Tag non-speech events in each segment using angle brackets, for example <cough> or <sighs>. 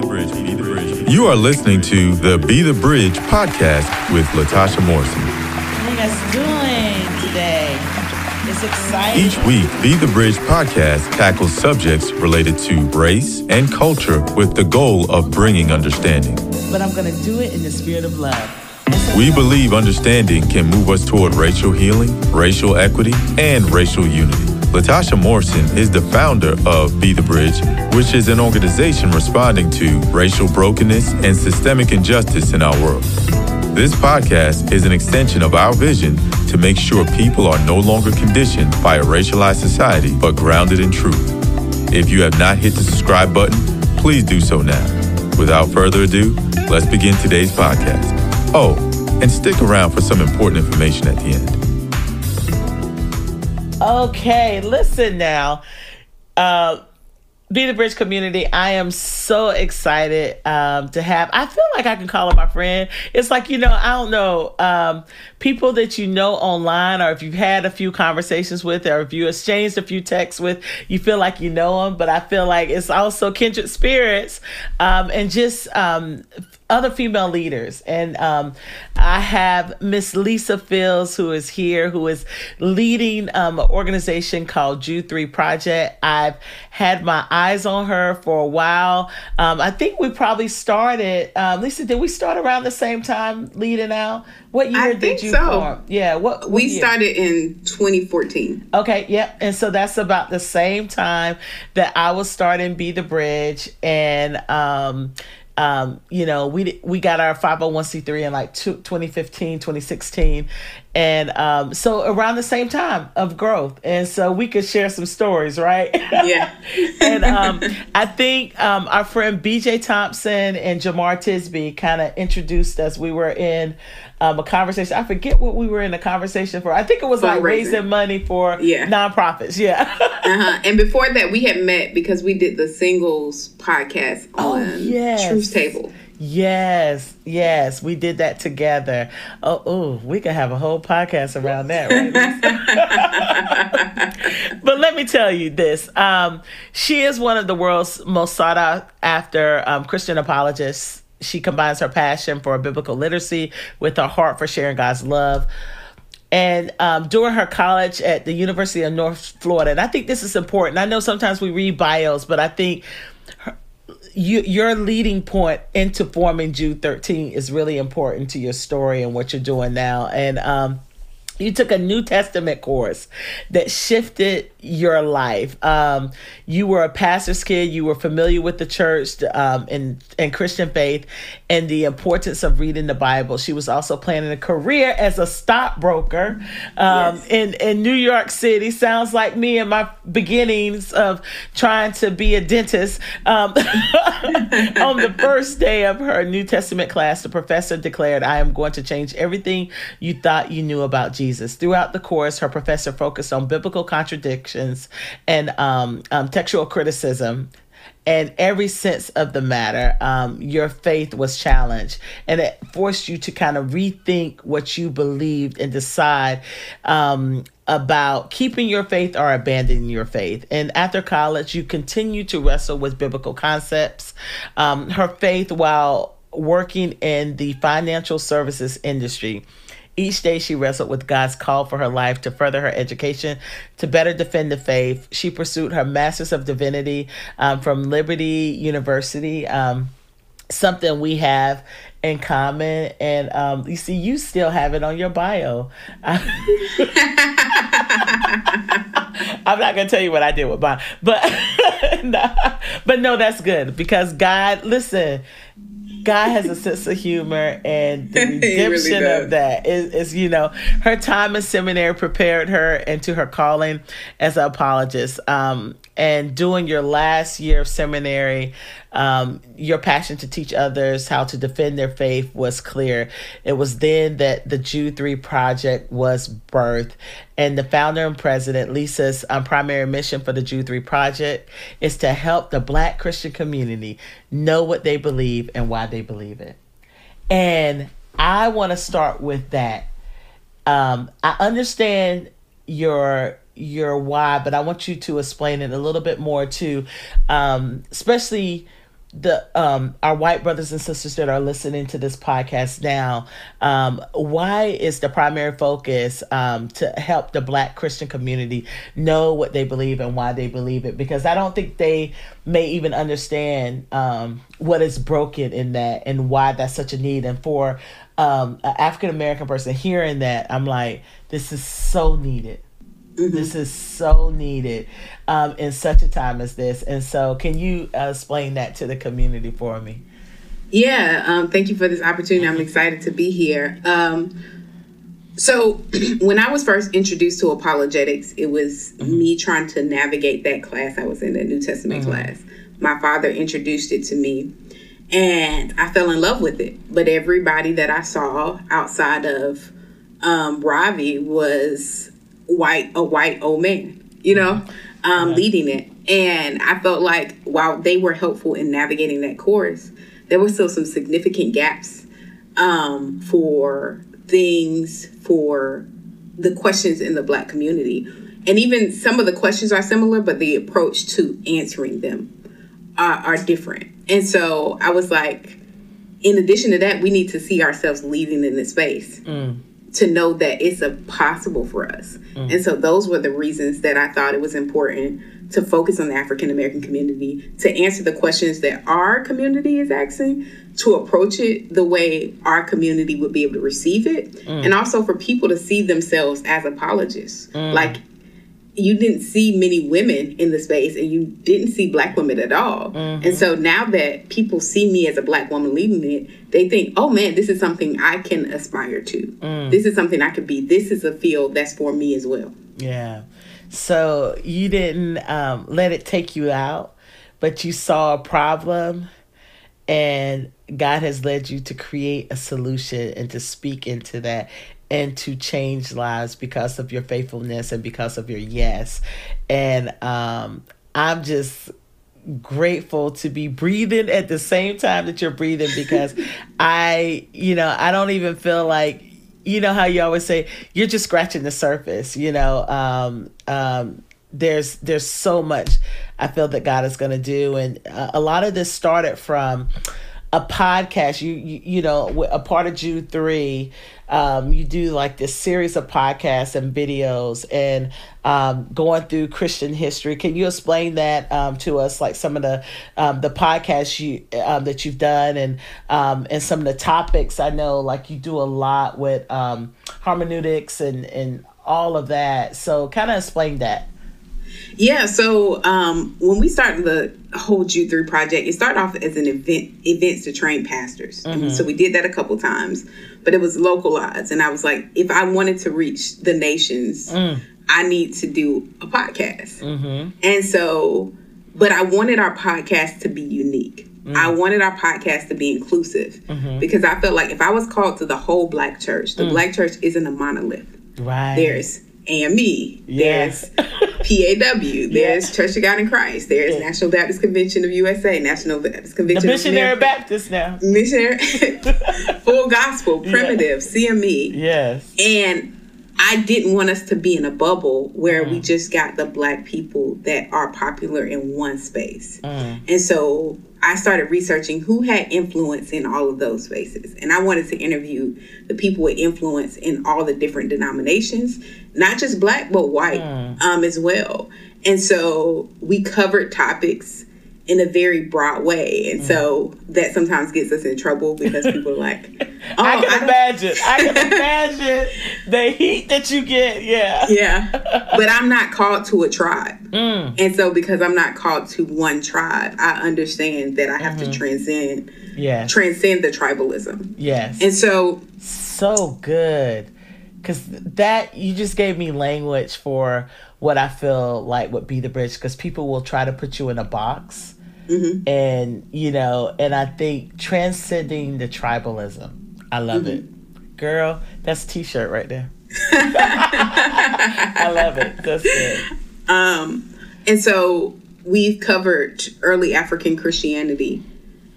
the Bridge. Be the Bridge. You are listening to the Be the Bridge podcast with Latasha Morrison. How you guys doing today? It's exciting. Each week, Be the Bridge podcast tackles subjects related to race and culture with the goal of bringing understanding. But I'm going to do it in the spirit of love. We believe understanding can move us toward racial healing, racial equity, and racial unity. Latasha Morrison is the founder of Be the Bridge, which is an organization responding to racial brokenness and systemic injustice in our world. This podcast is an extension of our vision to make sure people are no longer conditioned by a racialized society, but grounded in truth. If you have not hit the subscribe button, please do so now. Without further ado, let's begin today's podcast. Oh, and stick around for some important information at the end. Okay, listen now. Uh, be the Bridge community. I am so excited um, to have. I feel like I can call him my friend. It's like, you know, I don't know, um, people that you know online, or if you've had a few conversations with, or if you exchanged a few texts with, you feel like you know them. But I feel like it's also kindred spirits um, and just um, other female leaders. And um, I have Miss Lisa Fields, who is here, who is leading um, an organization called Jude 3 Project. I've had my eyes on her for a while. Um, I think we probably started, um, Lisa, did we start around the same time leading out? What year I did you so. form? Yeah, what, what we year? started in 2014. Okay, yep. And so that's about the same time that I was starting Be the Bridge and um you know, we we got our 501c3 in like two, 2015, 2016. And um, so around the same time of growth. And so we could share some stories, right? Yeah. <laughs> and um, I think um, our friend BJ Thompson and Jemar Tisby kind of introduced us. We were in um, a conversation. I forget what we were in a conversation for. I think it was like raising money for yeah. nonprofits. Yeah. uh-huh. <laughs> And before that, we had met because we did the singles podcast oh, on yes. Truth Table. Yes, yes, we did that together. Oh, oh, we could have a whole podcast around that, right? <laughs> but let me tell you this: um, she is one of the world's most sought out after um, Christian apologists. She combines her passion for biblical literacy with her heart for sharing God's love. And um, during her college at the University of North Florida, and I think this is important. I know sometimes we read bios, but I think her, you, your leading point into forming Jude 3 is really important to your story and what you're doing now. And um, you took a New Testament course that shifted your life. Um, you were a pastor's kid. You were familiar with the church um, and, and Christian faith and the importance of reading the Bible. She was also planning a career as a stockbroker um, yes. in, in New York City. Sounds like me and my beginnings of trying to be a dentist. Um, <laughs> on the first day of her New Testament class, the professor declared, I am going to change everything you thought you knew about Jesus. Jesus. Throughout the course, her professor focused on biblical contradictions and um, um, textual criticism. And every sense of the matter, um, your faith was challenged, and it forced you to kind of rethink what you believed and decide um, about keeping your faith or abandoning your faith. And after college, you continue to wrestle with biblical concepts. Um, her faith, while working in the financial services industry, each day she wrestled with God's call for her life to further her education, to better defend the faith. She pursued her Master's of Divinity um, from Liberty University. Um, something we have in common and um, you see you still have it on your bio <laughs> i'm not gonna tell you what i did with mine but <laughs> but no that's good because god listen God has a sense of humor, and the <laughs> redemption really of that is, is, you know, her time in seminary prepared her into her calling as an apologist. Um, and during your last year of seminary, um, your passion to teach others how to defend their faith was clear. It was then that the Jude 3 project was birthed. And the founder and president, Lisa's um, primary mission for the Jude 3 project is to help the Black Christian community know what they believe and why they believe it. And I want to start with that. Um, I understand your your why, but I want you to explain it a little bit more too, um, especially the um our white brothers and sisters that are listening to this podcast now. Um why is the primary focus um to help the black christian community know what they believe and why they believe it? Because i don't think they may even understand um what is broken in that and why that's such a need. And for um an african american person hearing that i'm like this is so needed Mm-hmm. This is so needed um, in such a time as this. And so, can you uh, explain that to the community for me? Yeah, um, thank you for this opportunity. I'm excited to be here. Um, so, <clears throat> when I was first introduced to apologetics, it was mm-hmm. me trying to navigate that class I was in, that New Testament mm-hmm. class. My father introduced it to me, and I fell in love with it. But everybody that I saw outside of um, Ravi was white a white old man, you know, um, leading it. And I felt like while they were helpful in navigating that course, there were still some significant gaps um, for things for the questions in the black community. And even some of the questions are similar, but the approach to answering them are, are different. And so I was like, in addition to that, we need to see ourselves leading in this space. Mm to know that it's a possible for us. Mm. And so those were the reasons that I thought it was important to focus on the African American community, to answer the questions that our community is asking, to approach it the way our community would be able to receive it, mm. and also for people to see themselves as apologists. Mm. Like you didn't see many women in the space and you didn't see black women at all. Mm-hmm. And so now that people see me as a black woman leading it, they think, oh man, this is something I can aspire to. Mm. This is something I could be. This is a field that's for me as well. Yeah. So you didn't um, let it take you out, but you saw a problem and God has led you to create a solution and to speak into that and to change lives because of your faithfulness and because of your yes. And um, I'm just grateful to be breathing at the same time that you're breathing because <laughs> I, you know, I don't even feel like you know how you always say you're just scratching the surface, you know. Um, um, there's there's so much I feel that God is going to do, and uh, a lot of this started from a podcast. You you, you know, a part of Jude three um, you do like this series of podcasts and videos and um, going through Christian history. Can you explain that um, to us, like some of the um, the podcasts you um, that you've done and um, and some of the topics? I know, like you do a lot with um, hermeneutics and and all of that. So, kind of explain that. Yeah, so um, when we started the whole Jude 3 project, it started off as an event events to train pastors. Mm-hmm. So we did that a couple times, but it was localized. And I was like, if I wanted to reach the nations, mm. I need to do a podcast. Mm-hmm. And so, but I wanted our podcast to be unique. Mm. I wanted our podcast to be inclusive mm-hmm. because I felt like if I was called to the whole black church, the mm. black church isn't a monolith. Right. There's AME. Yes. There's <laughs> PAW. There's yes. Church of God in Christ. There's yes. National Baptist Convention of USA. National Baptist Convention. The Missionary Baptist now. Missionary. <laughs> <laughs> Full Gospel. Primitive. Yeah. CME. Yes. And I didn't want us to be in a bubble where mm. we just got the black people that are popular in one space. Mm. And so I started researching who had influence in all of those spaces. And I wanted to interview the people with influence in all the different denominations, not just black, but white mm. um, as well. And so we covered topics in a very broad way. And mm. so that sometimes gets us in trouble because people are like, <laughs> oh, I can I imagine. I can <laughs> imagine the heat that you get. Yeah. Yeah. <laughs> But I'm not called to a tribe. Mm. And so because I'm not called to one tribe, I understand that I have mm-hmm. to transcend yes. transcend the tribalism. Yes. And so so good. Cause that you just gave me language for what I feel like would be the bridge because people will try to put you in a box Mm-hmm. And, you know, and I think transcending the tribalism. I love mm-hmm. it. Girl, that's t shirt right there. <laughs> I love it. That's good. Um, and so we've covered early African Christianity,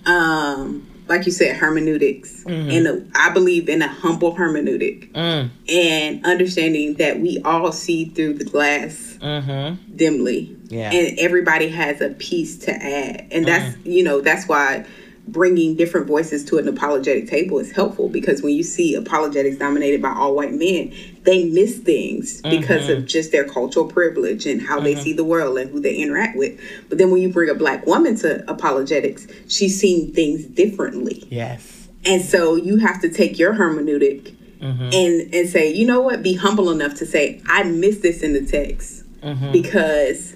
um, like you said, hermeneutics, mm-hmm. and uh, I believe in a humble hermeneutic, mm. and understanding that we all see through the glass mm-hmm. dimly, Yeah. and everybody has a piece to add, and that's mm. you know that's why bringing different voices to an apologetic table is helpful because when you see apologetics dominated by all white men, they miss things because of mm-hmm. just their cultural privilege and how they mm-hmm. see the world and who they interact with. But then when you bring a black woman to apologetics, she's seeing things differently. Yes. And so you have to take your hermeneutic mm-hmm. and and say, you know what, be humble enough to say, I missed this in the text because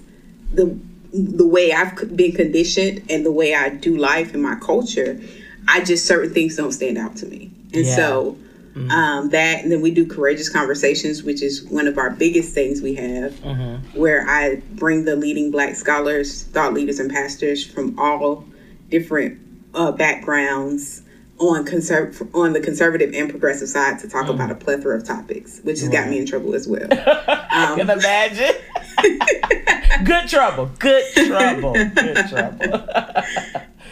the the way I've been conditioned and the way I do life in my culture, I just certain things don't stand out to me. And Yeah. so um, that and then we do courageous conversations, which is one of our biggest things we have, where I bring the leading black scholars, thought leaders, and pastors from all different uh, backgrounds on conserv- on the conservative and progressive side to talk about a plethora of topics, which has got me in trouble as well. <laughs> I can imagine. <laughs> good trouble. Good trouble. <laughs> Good trouble. <laughs>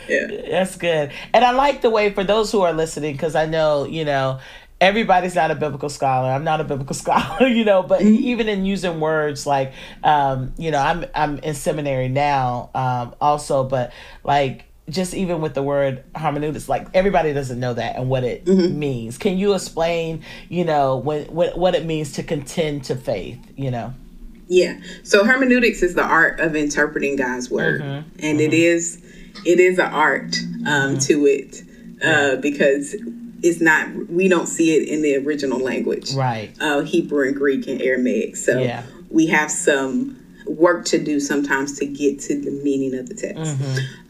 yeah. That's good. And I like the way for those who are listening, because I know, you know, everybody's not a biblical scholar. I'm not a biblical <laughs> scholar, you know, but even in using words like, um, you know, I'm I'm in seminary now, um, also, but like just even with the word hermeneutics, like everybody doesn't know that and what it means. Can you explain, you know, when, what what it means to contend to faith, you know? Yeah. So hermeneutics is the art of interpreting God's word, and it is it is an art um, to it uh, because it's not we don't see it in the original language, Right. Uh, Hebrew and Greek and Aramaic. So Yeah. we have some work to do sometimes to get to the meaning of the text.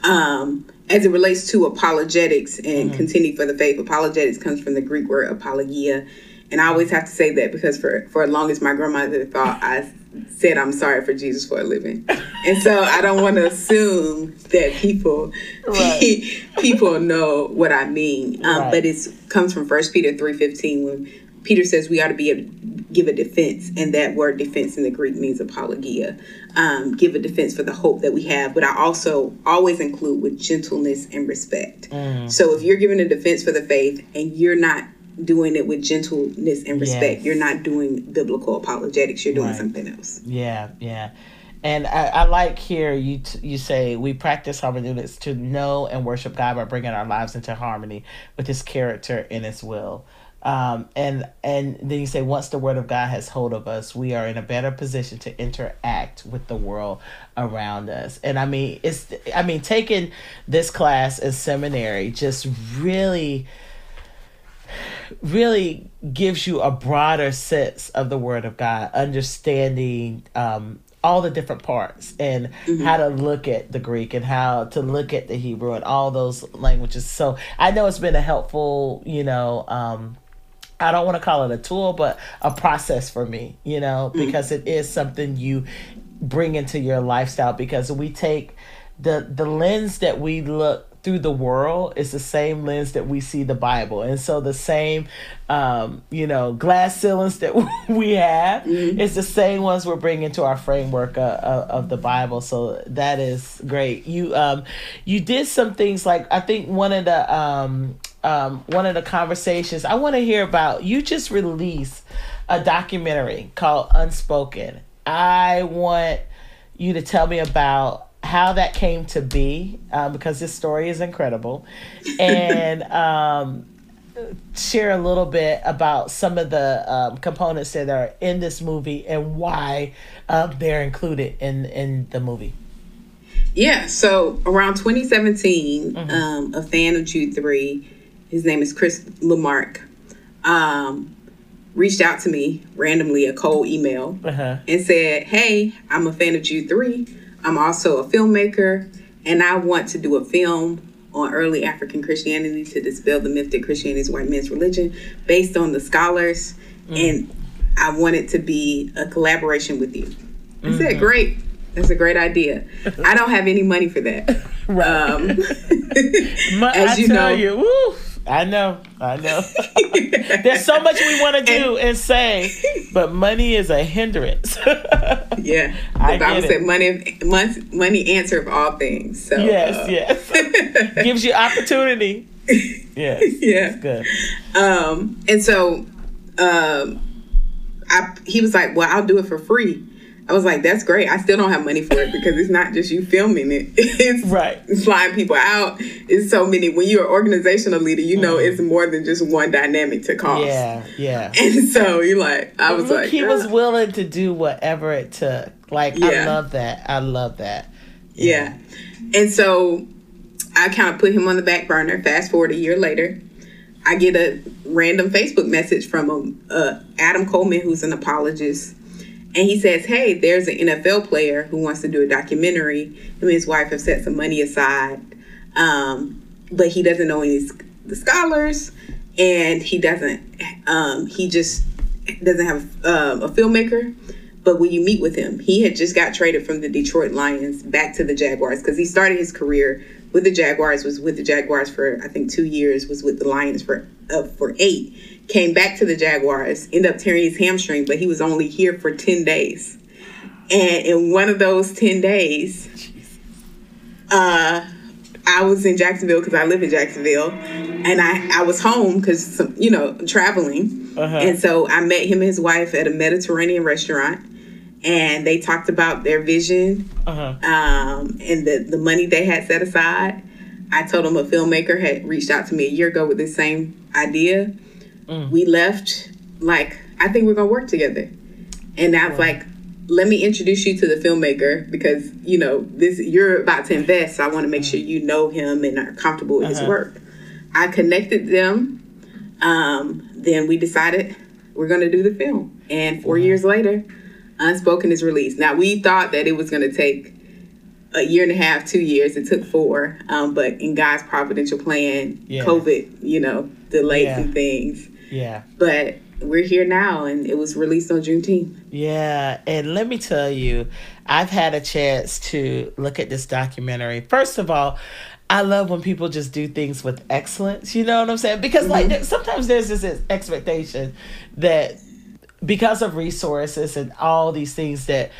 Um, as it relates to apologetics and contending for the faith, apologetics comes from the Greek word apologia. And I always have to say that because for, for as long as my grandmother thought I said I'm sorry for Jesus for a living. And so I don't want to assume that people Right. <laughs> people know what I mean. Um, Right. But it comes from First Peter 3.15 when Peter says we ought to be able to give a defense. And that word defense in the Greek means apologia. Um, give a defense for the hope that we have. But I also always include with gentleness and respect. So if you're giving a defense for the faith and you're not doing it with gentleness and respect, Yes. you're not doing biblical apologetics. You're doing Right. something else. Yeah, yeah. And I, I like here you t- you say we practice hermeneutics to know and worship God by bringing our lives into harmony with His character and His will. Um, and and then you say once the Word of God has hold of us, we are in a better position to interact with the world around us. And I mean, it's I mean taking this class in seminary just really really gives you a broader sense of the word of god understanding um all the different parts and how to look at the greek and how to look at the hebrew and all those languages. So i know it's been a helpful you know um I don't want to call it a tool, but a process for me, you know, because it is something you bring into your lifestyle because we take the the lens that we look through the world is the same lens that we see the Bible. And so the same um, you know, glass ceilings that <laughs> we have is the same ones we're bringing to our framework uh, uh, of the Bible. So that is great. You um you did some things like I think one of the um um, one of the conversations I want to hear about. You just released a documentary called Unspoken. I want you to tell me about how that came to be um, because this story is incredible and <laughs> um, share a little bit about some of the um, components that are in this movie and why um, they're included in, in the movie. Yeah, so around 2017, Mm-hmm. um, a fan of Jude 3, his name is Chris Lamarck, um, reached out to me randomly, a cold email, Uh-huh. and said, Hey, I'm a fan of Jude 3. I'm also a filmmaker, and I want to do a film on early African Christianity to dispel the myth that Christianity is white man's religion based on the scholars. And I want it to be a collaboration with you. I said, Great. That's a great idea. I don't have any money for that. <laughs> Um, <laughs> As I you know. you, woo, I know, I know. <laughs> There's so much we want to do and say, but money is a hindrance. <laughs> yeah, the I Bible said money, money, money answer of all things. So yes, uh, yes. <laughs> Gives you opportunity Yeah. yeah. Good. Um, and so, um, I he was like, "Well, I'll do it for free." I was like, "That's great. I still don't have money for it because it's not just you filming it. <laughs> It's Right. flying people out. It's so many. When you're an organizational leader, you know it's more than just one dynamic to cost. Yeah. Yeah. <laughs> And so you're like, I was Look, like, he was willing to do whatever it took. Like I love that. I love that. Yeah. And so I kind of put him on the back burner. Fast forward a year later, I get a random Facebook message from um, uh, Adam Coleman, who's an apologist. And he says, Hey, there's an NFL player who wants to do a documentary. Him and his wife have set some money aside. Um, but he doesn't know any the scholars. And he doesn't, um, he just doesn't have um, a filmmaker. But when you meet with him, he had just got traded from the Detroit Lions back to the Jaguars because he started his career with the Jaguars, was with the Jaguars for I think two years, was with the Lions for uh, for eight. Came back to the Jaguars, ended up tearing his hamstring, but he was only here for ten days. And in one of those ten days, uh, I was in Jacksonville because I live in Jacksonville, and I I was home because you know traveling, Uh-huh. and so I met him and his wife at a Mediterranean restaurant, and they talked about their vision Uh-huh. um, and the the money they had set aside. I told them a filmmaker had reached out to me a year ago with the same idea. We left like I think we're gonna work together, and I was like, let me introduce you to the filmmaker because you know this you're about to invest. So I want to make sure you know him and are comfortable with his work. I connected them. Um, then we decided we're gonna do the film, and 4 years later, Unspoken is released. Now we thought that it was gonna take a year and a half, two years. It took four, um, but in God's providential plan, Yeah. COVID, you know, delayed Yeah. some things. Yeah. But we're here now, and it was released on Juneteenth. Yeah, and let me tell you, I've had a chance to look at this documentary. First of all, I love when people just do things with excellence. You know what I'm saying? Because like mm-hmm. sometimes there's this expectation that because of resources and all these things that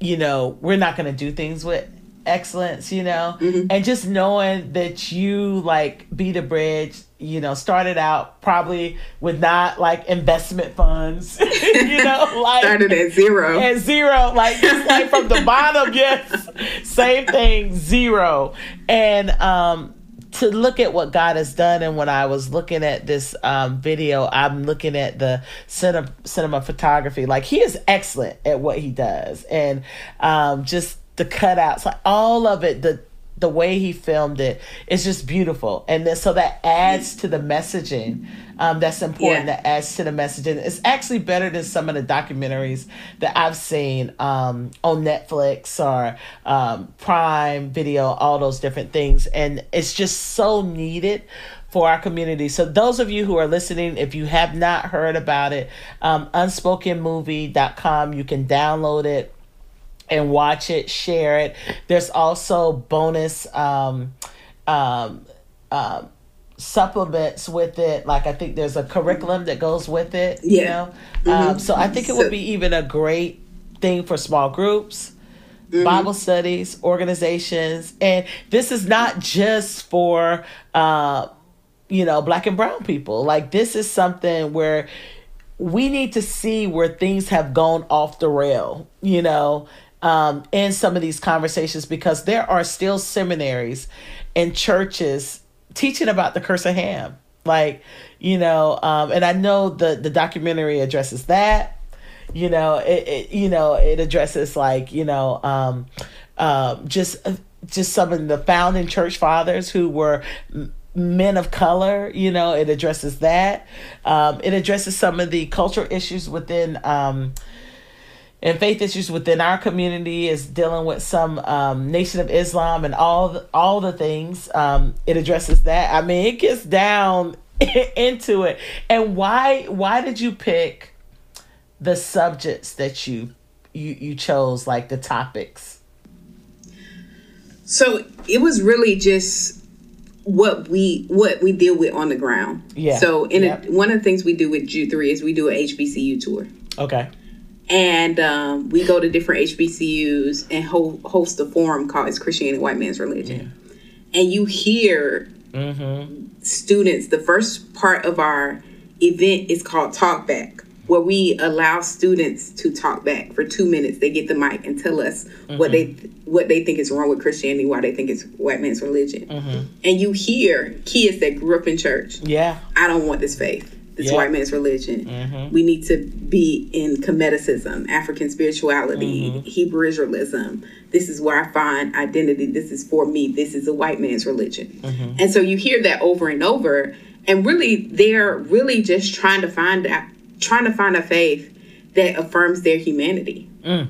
you know we're not going to do things with excellence you know mm-hmm. and just knowing that you like be the bridge you know started out probably with not like investment funds <laughs> you know <laughs> like Started at zero. at zero, like just like from the bottom, <laughs> yes. Same thing, zero. And um to look at what God has done and when I was looking at this um video, I'm looking at the cinema cinema photography. Like he is excellent at what he does. And um just the cutouts, like all of it, the the way he filmed it is just beautiful and then so that adds to the messaging um, that's important Yeah. that adds to the messaging it's actually better than some of the documentaries that i've seen um, on netflix or um, prime video all those different things and it's just so needed for our community. So those of you who are listening, if you have not heard about it, um, unspokenmovie.com, you can download it and watch it, share it. There's also bonus um, um, um, supplements with it. Like I think there's a curriculum that goes with it. You Yeah. know, um, so I think it would be even a great thing for small groups. Bible studies, organizations, and this is not just for uh, you know black and brown people. Like this is something where we need to see where things have gone off the rail, you know, um, in some of these conversations because there are still seminaries and churches teaching about the curse of Ham. Like, you know, um, and I know the the documentary addresses that. You know, it, it you know it addresses like you know um, um, just just some of the founding church fathers who were men of color you know it addresses that um, it addresses some of the cultural issues within um, and faith issues within our community is dealing with some um, nation of islam and all the, all the things um, it addresses that i mean it gets down <laughs> into it and why why did you pick the subjects that you you you chose like the topics So it was really just what we what we deal with on the ground. Yeah. So in Yep. a, one of the things we do with Jude Three is we do a HBCU tour, okay and um, we go to different HBCUs and ho- host a forum called "Is Christianity White Man's Religion?" And you hear mm-hmm. students, the first part of our event is called Talk Back, where we allow students to talk back for two minutes. They get the mic and tell us mm-hmm. what they what they think is wrong with Christianity, why they think it's white man's religion. Mm-hmm. And you hear kids that grew up in church. Yeah, I don't want this faith this white man's religion. Mm-hmm. We need to be in Kemeticism, African spirituality, mm-hmm. Hebrew Israelism. This is where I find identity. This is for me. This is a white man's religion. Mm-hmm. And so you hear that over and over. And really, they're really just trying to find that, trying to find a faith that affirms their humanity. Mm.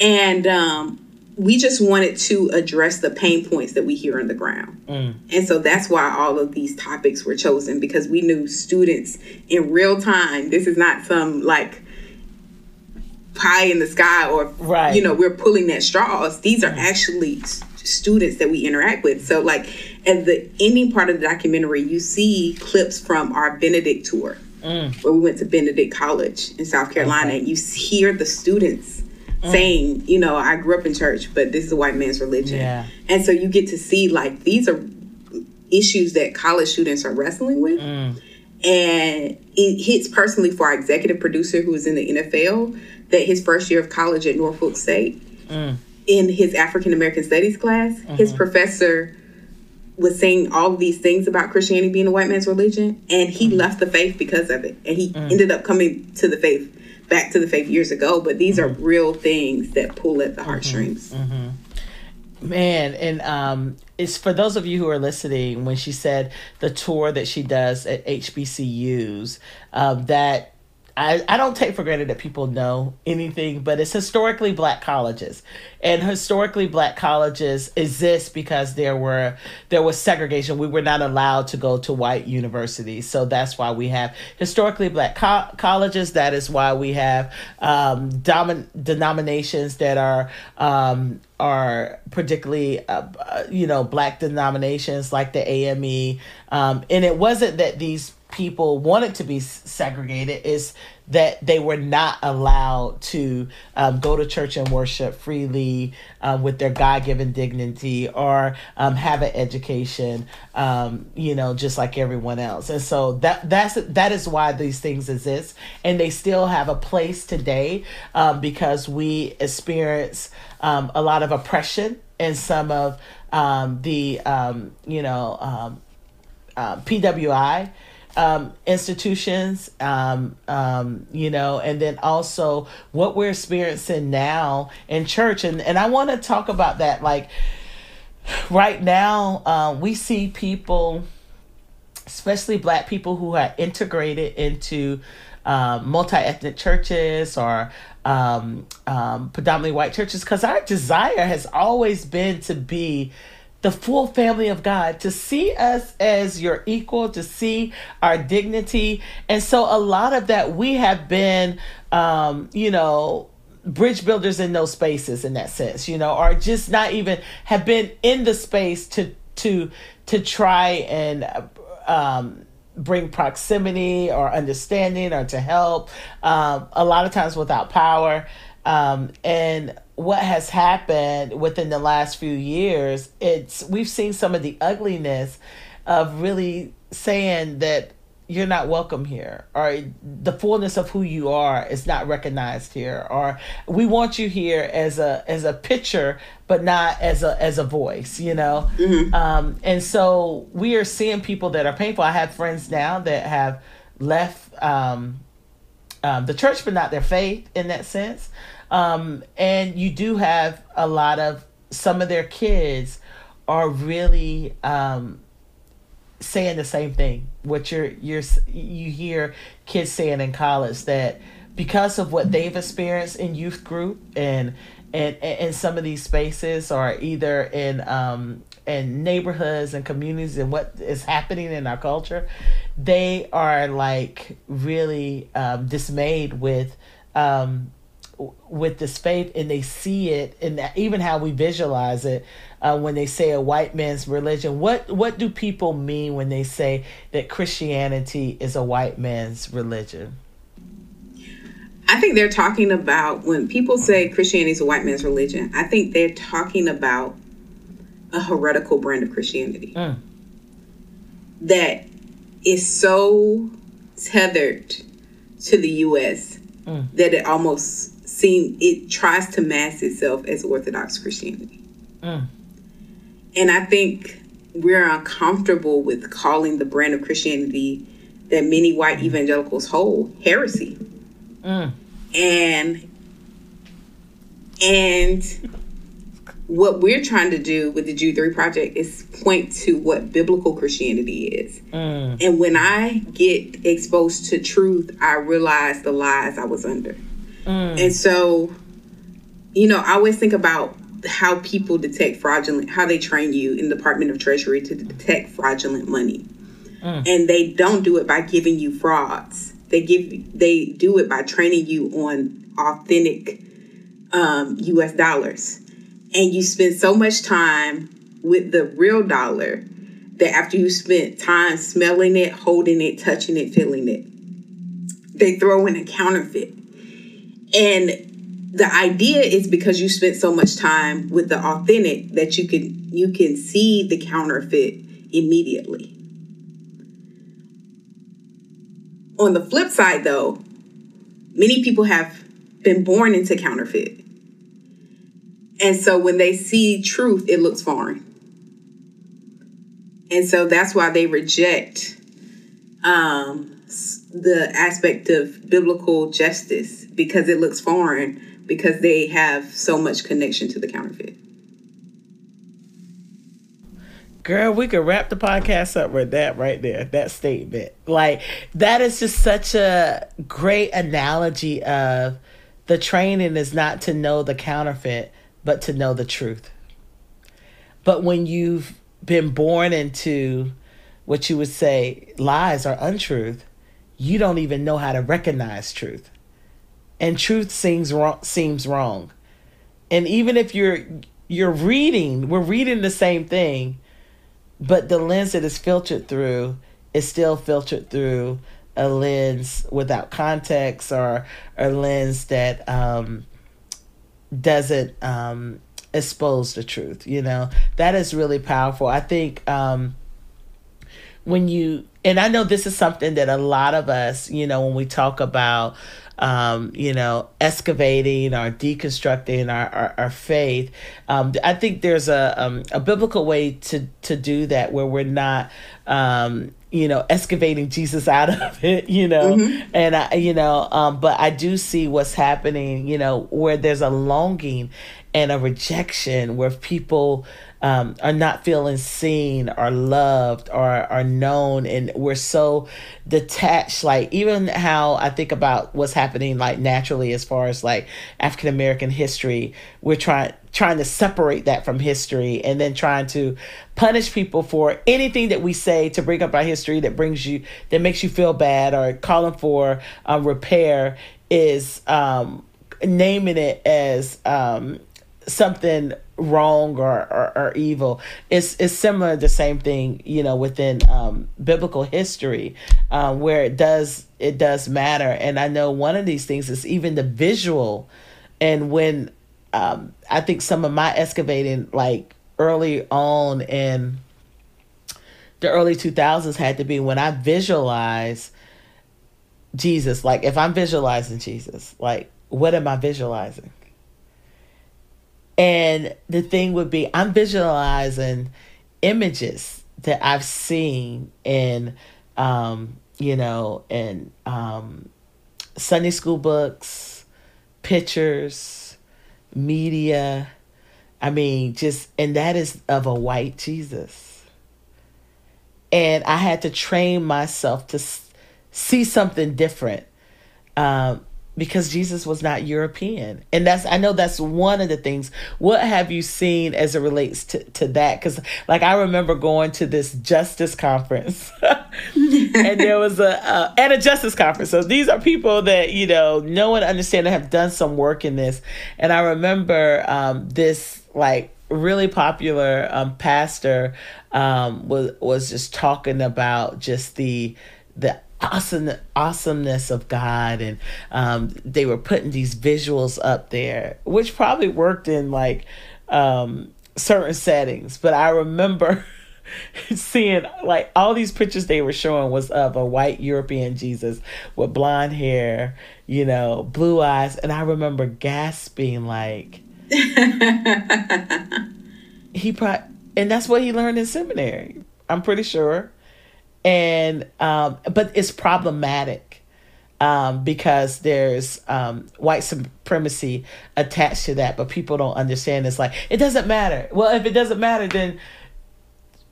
And um, we just wanted to address the pain points that we hear on the ground. Mm. And so that's why all of these topics were chosen because we knew students in real time, this is not some like pie in the sky or, right. you know, we're pulling at straws. These are actually students that we interact with. So, like, at the ending part of the documentary, you see clips from our Benedict tour. Mm. Where we went to Benedict College in South Carolina, okay. and you hear the students mm. saying, you know, I grew up in church, but this is a white man's religion. Yeah. And so you get to see like these are issues that college students are wrestling with. Mm. And it hits personally for our executive producer who is in the NFL that his first year of college at Norfolk State, mm. in his African American Studies class, mm-hmm. his professor was saying all of these things about Christianity being a white man's religion, and he mm. left the faith because of it. And he mm. ended up coming to the faith back to the faith years ago, but these are real things that pull at the mm-hmm. heartstrings. Mm-hmm. Man, and um, it's for those of you who are listening when she said the tour that she does at HBCUs, uh, that I, I don't take for granted that people know anything, but it's historically black colleges. And historically black colleges exist because there were there was segregation. We were not allowed to go to white universities. So that's why we have historically black co- colleges. That is why we have um, domin- denominations that are um, are particularly uh, uh you know black denominations like the AME. Um, and it wasn't that these people wanted to be segregated is that they were not allowed to um, go to church and worship freely uh, with their God-given dignity or um, have an education, um, you know, just like everyone else. And so that that's that is why these things exist, and they still have a place today um, because we experience um, a lot of oppression in some of um, the you know uh, PWI um, institutions, um, um, you know, and then also what we're experiencing now in church. And, and I want to talk about that. Like right now, uh, we see people, especially black people who are integrated into um, multi ethnic churches or um, um, predominantly white churches, because our desire has always been to be the full family of God, to see us as your equal, to see our dignity. And so a lot of that we have been, um, you know, bridge builders in those spaces in that sense, you know, or just not even have been in the space to to to try and um, bring proximity or understanding or to help. Um, a lot of times without power. Um, and what has happened within the last few years, it's we've seen some of the ugliness of really saying that you're not welcome here or the fullness of who you are is not recognized here or we want you here as a as a picture but not as a as a voice you know? Mm-hmm. um, and so we are seeing people that are painful. I have friends now that have left um, um, the church but not their faith in that sense um, and you do have a lot of some of their kids are really um, saying the same thing. What you're you're you hear kids saying in college that because of what they've experienced in youth group and and in some of these spaces or either in um in neighborhoods and communities and what is happening in our culture, they are like really um, dismayed with um, with this faith and they see it and even how we visualize it uh, when they say a white man's religion what what do people mean when they say that christianity is a white man's religion i think they're talking about when people say christianity is a white man's religion i think they're talking about a heretical brand of christianity mm. that is so tethered to the U.S. Mm. that it almost seems it tries to mask itself as Orthodox Christianity. Mm. And I think we're uncomfortable with calling the brand of Christianity that many white evangelicals hold heresy. Mm. And and what we're trying to do with the Jude 3 project is point to what biblical Christianity is. Mm. And when I get exposed to truth, I realize the lies I was under. Mm. And so, you know, I always think about how people detect fraudulent, how they train you in the Department of Treasury to detect fraudulent money. Mm. And they don't do it by giving you frauds. They give they do it by training you on authentic um, US dollars and you spend so much time with the real dollar that after you spent time smelling it, holding it, touching it, feeling it, they throw in a counterfeit. And the idea is because you spent so much time with the authentic that you can you can see the counterfeit immediately. On the flip side though, many people have been born into counterfeit and so when they see truth, it looks foreign. And so that's why they reject um, the aspect of biblical justice because it looks foreign because they have so much connection to the counterfeit. Girl, we could wrap the podcast up with that right there, that statement. Like, that is just such a great analogy of the training is not to know the counterfeit, but to know the truth. But when you've been born into what you would say lies or untruth, you don't even know how to recognize truth. And truth seems wrong seems wrong. And even if you're you're reading, we're reading the same thing, but the lens that is filtered through is still filtered through a lens without context or a lens that um, doesn't um, expose the truth. You know, that is really powerful. I think um, when you, and I know this is something that a lot of us, you know, when we talk about, um, you know, excavating or deconstructing our, our, our faith. Um, I think there's a, um, a biblical way to, to do that where we're not, um, you know, excavating Jesus <laughs> out of it, you know, mm-hmm. and I, you know, um, but I do see what's happening, you know, where there's a longing and a rejection where people um, are not feeling seen or loved or are known, and we're so detached. Like even how I think about what's happening, like naturally as far as like African American history, we're trying trying to separate that from history and then trying to punish people for anything that we say to bring up our history that brings you that makes you feel bad or calling for a repair is um, naming it as um, something wrong or, or, or, evil it's it's similar the same thing you know within um, biblical history um, where it does it does matter and i know one of these things is even the visual and when um, I think some of my excavating, like early on in the early 2000s, had to be when I visualize Jesus. Like, if I'm visualizing Jesus, like, what am I visualizing? And the thing would be, I'm visualizing images that I've seen in, um, you know, in um, Sunday school books, pictures, media. I mean, just, and that is of a white Jesus. And I had to train myself to see something different. Um, because Jesus was not European. And that's I know that's one of the things. What have you seen as it relates to, to that? Because like I remember going to this justice conference <laughs> and there was a uh, and a justice conference. So these are people that, you know, know and understand and have done some work in this. And I remember um, this like really popular um, pastor um, was was just talking about just the the awesome awesomeness of God. And um, they were putting these visuals up there which probably worked in like um, certain settings. But I remember <laughs> seeing like all these pictures they were showing was of a white European Jesus with blonde hair, you know, blue eyes, and I remember gasping like <laughs> he probably, and that's what he learned in seminary. I'm pretty sure, and um, but it's problematic um, because there's um, white supremacy attached to that, but people don't understand. It's like it doesn't matter. Well, if it doesn't matter, then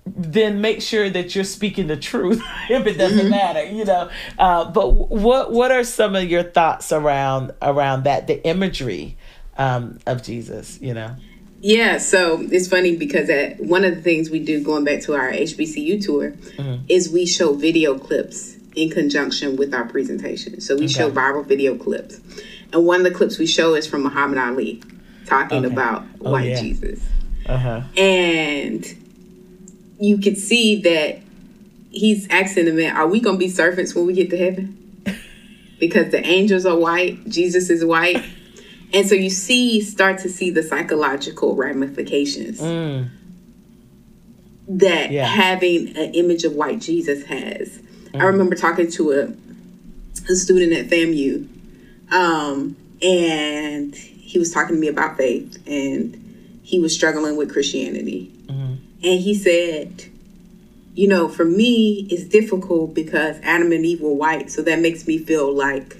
then make sure that you're speaking the truth <laughs> if it doesn't mm-hmm. matter you know uh, but what what are some of your thoughts around around that the imagery um, of jesus you know yeah so it's funny because at, one of the things we do going back to our hbcu tour mm-hmm. is we show video clips in conjunction with our presentation so we okay. show viral video clips and one of the clips we show is from muhammad ali talking okay. about oh, white yeah. jesus uh-huh. and you could see that he's asking the man, Are we going to be servants when we get to heaven? <laughs> because the angels are white, Jesus is white. And so you see, start to see the psychological ramifications mm. that yeah. having an image of white Jesus has. Mm. I remember talking to a, a student at FAMU, um, and he was talking to me about faith, and he was struggling with Christianity. Mm. And he said, you know, for me, it's difficult because Adam and Eve were white. So that makes me feel like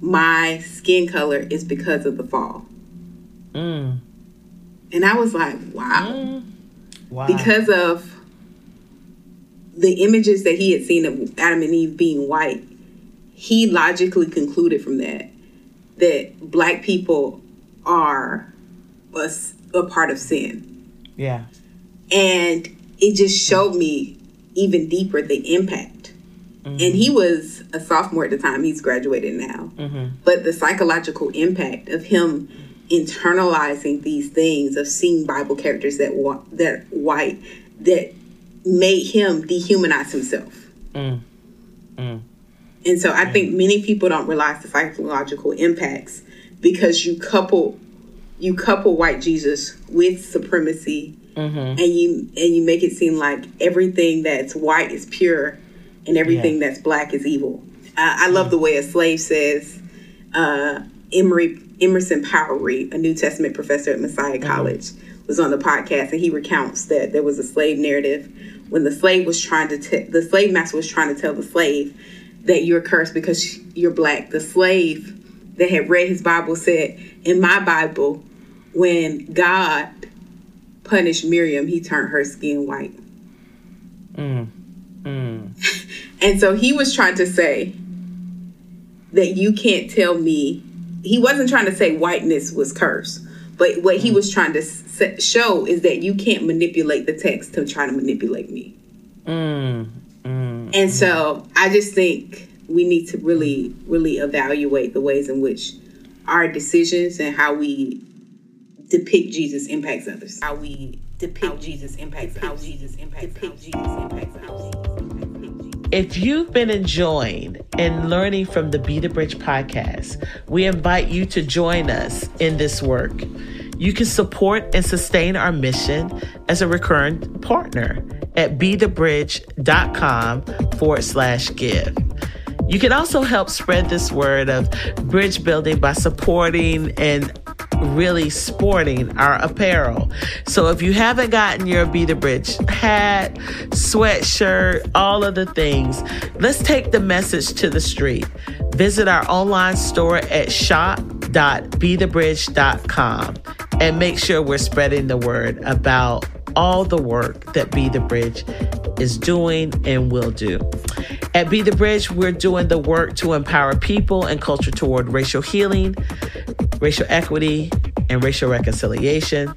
my skin color is because of the fall. Mm. And I was like, wow. Mm. wow. Because of the images that he had seen of Adam and Eve being white, he logically concluded from that that black people are a, a part of sin. Yeah. And it just showed me even deeper the impact. Mm-hmm. And he was a sophomore at the time, he's graduated now. Mm-hmm. But the psychological impact of him internalizing these things, of seeing Bible characters that, that white, that made him dehumanize himself. Mm. Mm. And so I mm. think many people don't realize the psychological impacts because you couple you couple white Jesus with supremacy mm-hmm. and you and you make it seem like everything that's white is pure and everything yeah. that's black is evil. Uh, I love the way a slave says, uh, Emery, Emerson Powery, a New Testament professor at Messiah mm-hmm. College, was on the podcast and he recounts that there was a slave narrative when the slave was trying to t- the slave master was trying to tell the slave that you're cursed because you're black. The slave that had read his Bible said, "In my Bible, when God punished Miriam, he turned her skin white. Mm. Mm. <laughs> and so he was trying to say that you can't tell me. He wasn't trying to say whiteness was cursed, but what mm. he was trying to show is that you can't manipulate the text to try to manipulate me. Mm. mm. And so I just think we need to really, really evaluate the ways in which our decisions and how we depict Jesus impacts others. How we depict how Jesus impacts how Jesus impacts depict Jesus impacts others. If you've been enjoying and learning from the Be the Bridge podcast, we invite you to join us in this work. You can support and sustain our mission as a recurrent partner at bethebridge.com forward slash give. You can also help spread this word of bridge building by supporting and really sporting our apparel. So if you haven't gotten your Be the Bridge hat, sweatshirt, all of the things, let's take the message to the street. Visit our online store at shop.bethebridge.com and make sure we're spreading the word about all the work that Be the Bridge is doing and will do. At Be the Bridge, we're doing the work to empower people and culture toward racial healing, racial equity, and racial reconciliation.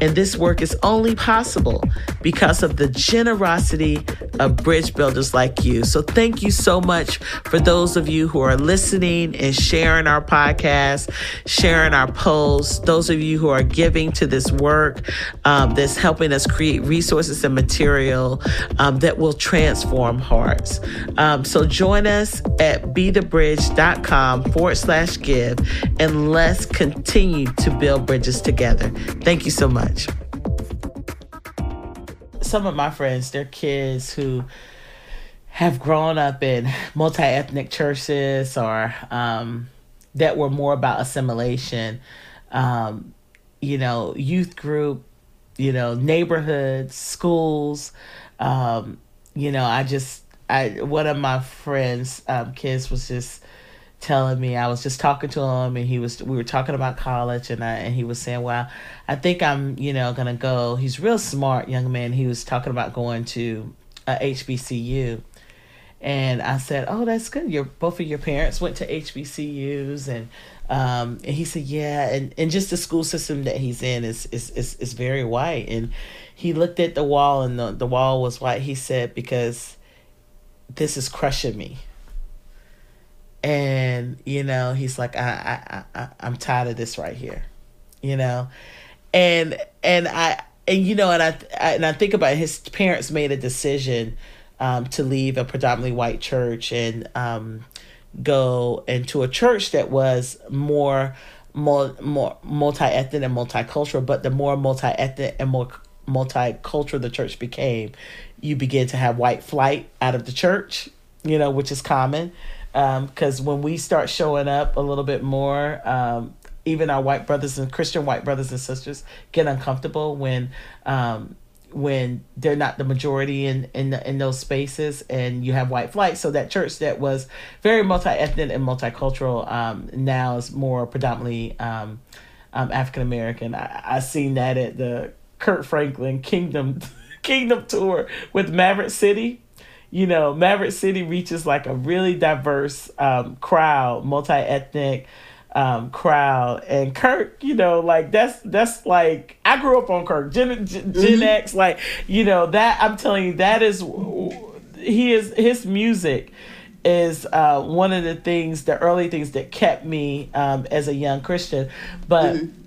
And this work is only possible because of the generosity of bridge builders like you. So thank you so much for those of you who are listening and sharing our podcast, sharing our posts, those of you who are giving to this work um, that's helping us create resources and material um, that will transform hearts. Um, so join us at bethebridge.com forward slash give and let's continue to build bridges together. Thank you so much. Some of my friends, they're kids who have grown up in multi ethnic churches or um, that were more about assimilation. Um, you know, youth group, you know, neighborhoods, schools. Um, you know, I just, I one of my friends' um, kids was just telling me. I was just talking to him and he was we were talking about college and I and he was saying well I think I'm you know gonna go. He's real smart young man. He was talking about going to a HBCU and I said oh that's good. Your both of your parents went to HBCUs and um, and he said yeah and, and just the school system that he's in is, is is is very white. And he looked at the wall and the, the wall was white. He said because this is crushing me and you know he's like I, I i i'm tired of this right here you know? And and i and you know and i, I and i think about it, his parents made a decision um, to leave a predominantly white church and um, go into a church that was more more more multi-ethnic and multicultural. But the more multi-ethnic and more multicultural the church became you begin to have white flight out of the church you know which is common because um, when we start showing up a little bit more, um, even our white brothers and Christian white brothers and sisters get uncomfortable when um, when they're not the majority in in the, in those spaces, and you have white flight. So that church that was very multi ethnic and multicultural um, now is more predominantly um, um, African American. I, I seen that at the Kirk Franklin Kingdom <laughs> Kingdom tour with Maverick City you know, Maverick City reaches like a really diverse um, crowd, multi ethnic um, crowd. And Kirk, you know, like that's that's like I grew up on Kirk, Gen, Gen, mm-hmm. X, like you know that I'm telling you that is he is his music is uh, one of the things, the early things that kept me um, as a young Christian, but. Mm-hmm.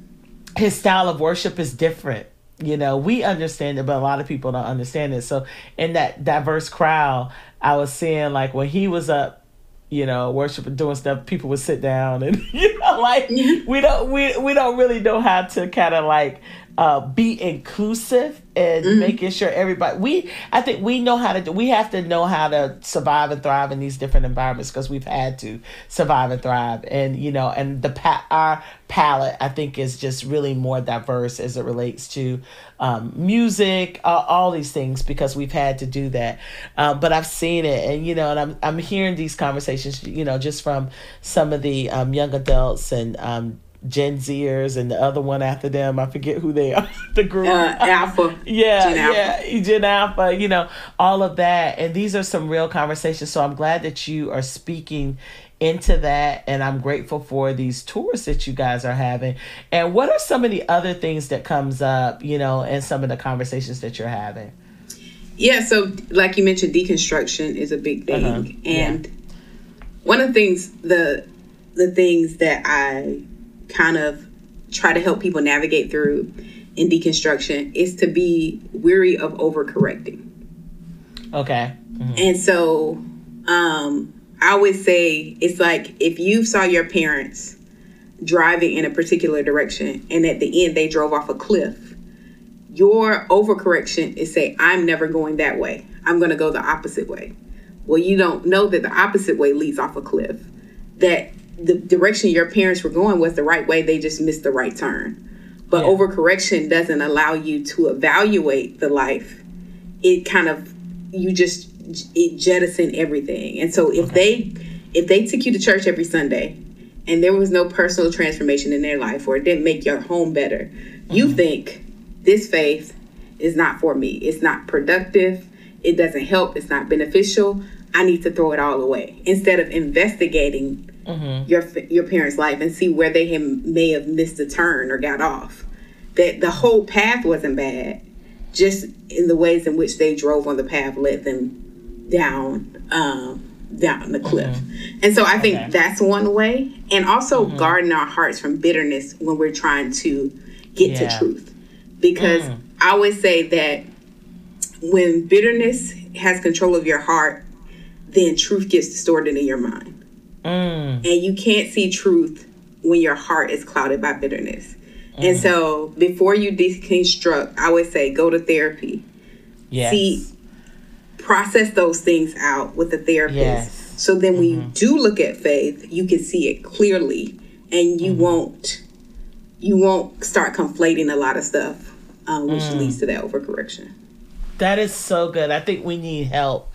His style of worship is different you know we understand it but a lot of people don't understand it. So in that diverse crowd i was seeing like when he was up you know worshiping doing stuff people would sit down and <laughs> you know like <laughs> we don't we, we don't really know how to kind of like uh, be inclusive and mm-hmm. making sure everybody we i think we know how to do we have to know how to survive and thrive in these different environments because we've had to survive and thrive and you know and the pa- our palette i think is just really more diverse as it relates to um, music uh, all these things because we've had to do that um, but i've seen it and you know and i'm, I'm hearing these conversations you know just from some of the um, young adults and um, Gen Zers and the other one after them. I forget who they <laughs> are. the group uh, Alpha. <laughs> yeah, Gen yeah, Alpha. Gen Alpha. You know all of that, and these are some real conversations. So I'm glad that you are speaking into that and I'm grateful for these tours that you guys are having. And what are some of the other things that comes up, you know, in some of the conversations that you're having? Yeah, so like you mentioned deconstruction is a big thing. Uh-huh. And yeah. one of the things the the things that I kind of try to help people navigate through in deconstruction is to be weary of overcorrecting. Okay. Mm-hmm. And so um, I always say it's like if you saw your parents driving in a particular direction and at the end they drove off a cliff, your overcorrection is say, I'm never going that way. I'm going to go the opposite way. Well, you don't know that the opposite way leads off a cliff. That the direction your parents were going was the right way, they just missed the right turn. But yeah. overcorrection doesn't allow you to evaluate the life. It kind of you just it jettison everything. And so if okay. they if they took you to church every Sunday and there was no personal transformation in their life or it didn't make your home better, mm-hmm. you think this faith is not for me. It's not productive. It doesn't help. It's not beneficial. I need to throw it all away instead of investigating mm-hmm. your your parents' life and see where they have, may have missed a turn or got off. That the whole path wasn't bad, just in the ways in which they drove on the path led them down um, down the cliff. Mm-hmm. And so I think okay. that's one way, and also mm-hmm. guarding our hearts from bitterness when we're trying to get yeah. to truth, because mm. I always say that when bitterness has control of your heart, then truth gets distorted in your mind. Mm. And you can't see truth when your heart is clouded by bitterness. Mm. And so before you deconstruct, I would say go to therapy. Yes. see process those things out with the therapist. Yes. So then when you do look at faith, you can see it clearly and you won't you won't start conflating a lot of stuff, um, which leads to that overcorrection. That is so good. I think we need help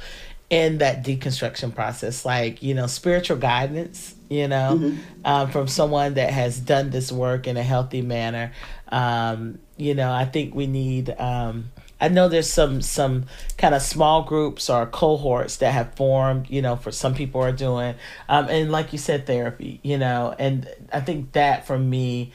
in that deconstruction process, like, you know, spiritual guidance, you know, um, from someone that has done this work in a healthy manner. Um, you know, I think we need. Um, I know there's some some kind of small groups or cohorts that have formed. You know, for some people are doing, um, and like you said, therapy. You know, and I think that for me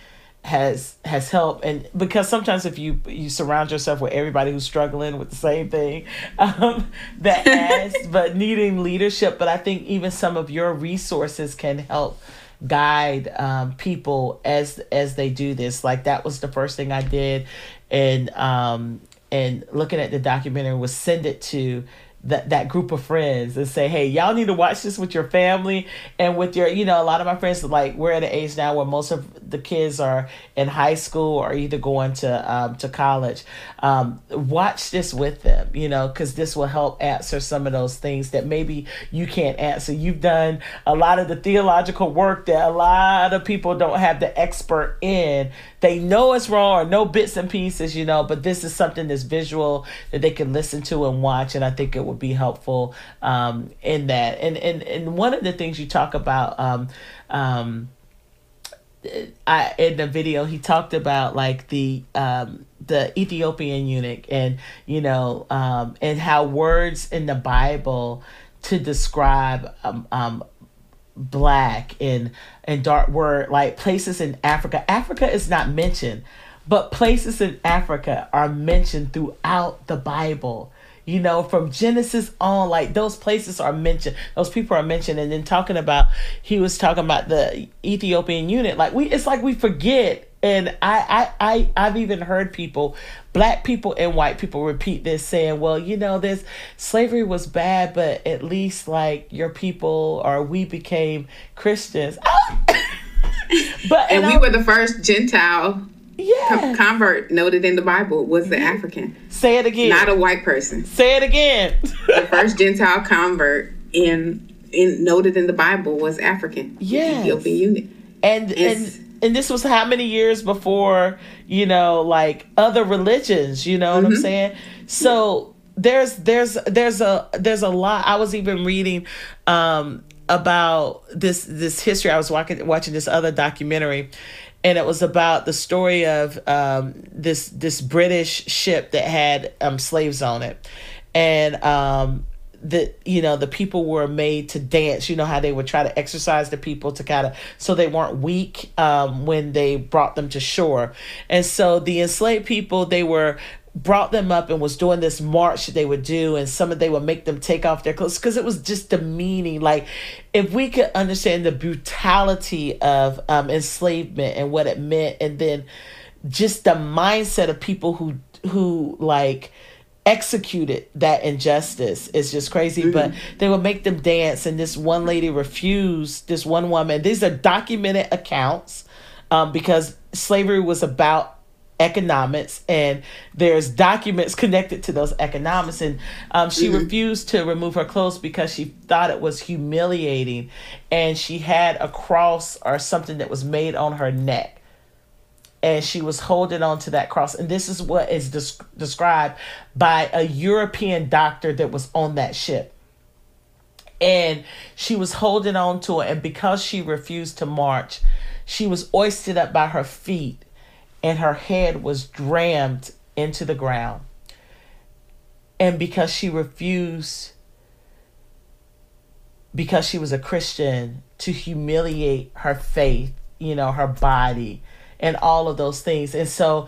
has has helped. And because sometimes if you you surround yourself with everybody who's struggling with the same thing <laughs> um, that adds <laughs> but needing leadership. But i think even some of your resources can help guide um, people as as they do this. Like that was the first thing i did. And um and looking at the documentary was send it to that that group of friends and say, hey, y'all need to watch this with your family and with your, you know, a lot of my friends like we're at an age now where most of the kids are in high school or either going to um, to college. Um, watch this with them, you know, because this will help answer some of those things that maybe you can't answer. You've done a lot of the theological work that a lot of people don't have the expert in. They know it's wrong or know bits and pieces, you know, but this is something that's visual that they can listen to and watch, and I think it would be helpful um, in that. And and and one of the things you talk about. Um, um, I in the video he talked about like the um the Ethiopian eunuch and you know um and how words in the Bible to describe um, um black and and dark were like places in Africa. Africa is not mentioned, but places in Africa are mentioned throughout the Bible. You know, from Genesis on, like those places are mentioned, those people are mentioned, and then talking about he was talking about the Ethiopian eunuch. Like we, it's like we forget, and I, I, I, I've even heard people, black people and white people, repeat this, saying, "Well, you know, this slavery was bad, but at least like your people or we became Christians." <laughs> but And we I- were the first Gentile yeah. convert noted in the Bible was the mm-hmm. African, Say it again. not a white person. Say it again. The first Gentile convert in in noted in the Bible was African. Yes. Ethiopian eunuch. and It's- and and this was how many years before you know like other religions you know what i'm saying? So there's there's there's a there's a lot. I was even reading um about this this history. I was watching watching this other documentary and it was about the story of um this this british ship that had um slaves on it. And um the you know the people were made to dance you know how they would try to exercise the people to kind of so they weren't weak um, when they brought them to shore. And so the enslaved people they were brought them up and was doing this march they would do and some of they would make them take off their clothes because it was just demeaning like if we could understand the brutality of um, enslavement and what it meant and then just the mindset of people who who like executed that injustice. Is just crazy but they would make them dance and this one lady refused this one woman. These are documented accounts um, because slavery was about economics and there's documents connected to those economics and um, she refused to remove her clothes because she thought it was humiliating and she had a cross or something that was made on her neck and she was holding on to that cross. And this is what is des- described by a European doctor that was on that ship. And she was holding on to it, and because she refused to march, she was hoisted up by her feet, and her head was rammed into the ground. And because she refused, because she was a Christian, to humiliate her faith, you know, her body, and all of those things. And so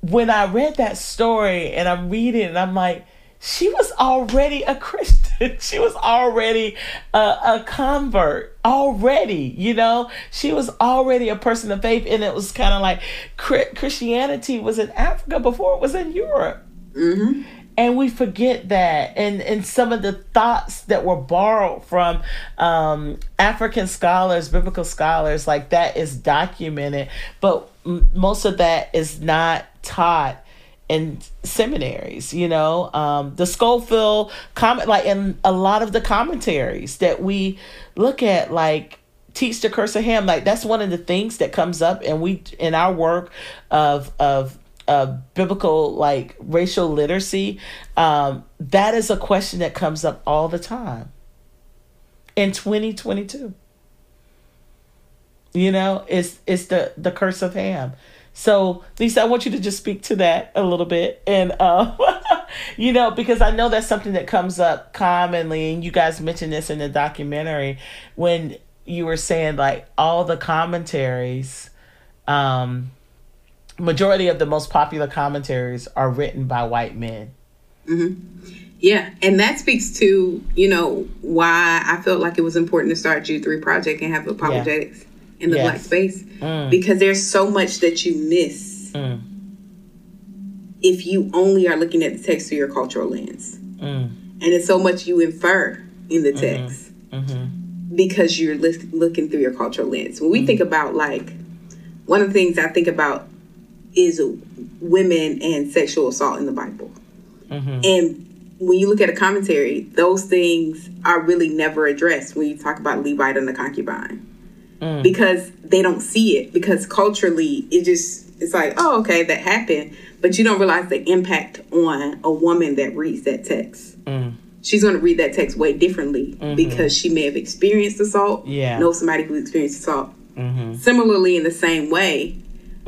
when I read that story and I'm reading and I'm like, she was already a Christian. <laughs> she was already a, a convert already, you know, she was already a person of faith. And it was kind of like Christianity was in Africa before it was in Europe. Mm-hmm. And we forget that, and and some of the thoughts that were borrowed from um, African scholars, biblical scholars, like that is documented, but m- most of that is not taught in seminaries, you know, um, the Scofield comment, like in a lot of the commentaries that we look at, like teach the curse of Ham. Like that's one of the things that comes up, and we in our work of of uh, biblical like racial literacy, um, that is a question that comes up all the time in 2022. You know, it's it's the the curse of Ham. So, Lisa, I want you to just speak to that a little bit. And, uh, <laughs> you know, because I know that's something that comes up commonly. And you guys mentioned this in the documentary when you were saying, like, all the commentaries, um, majority of the most popular commentaries are written by white men. Mm-hmm. Yeah, and that speaks to you know why I felt like it was important to start Jude 3 Project and have apologetics. Yeah in the yes. black space mm. because there's so much that you miss mm. if you only are looking at the text through your cultural lens. Mm. And it's so much you infer in the mm-hmm. text mm-hmm. because you're li- looking through your cultural lens. When we mm. think about, like, one of the things I think about is women and sexual assault in the Bible. Mm-hmm. And when you look at a commentary, those things are really never addressed when you talk about Levite and the concubine mm. because they don't see it because culturally it just it's like oh okay that happened but you don't realize the impact on a woman that reads that text mm. she's going to read that text way differently mm-hmm. because she may have experienced assault yeah know somebody who experienced assault mm-hmm. similarly in the same way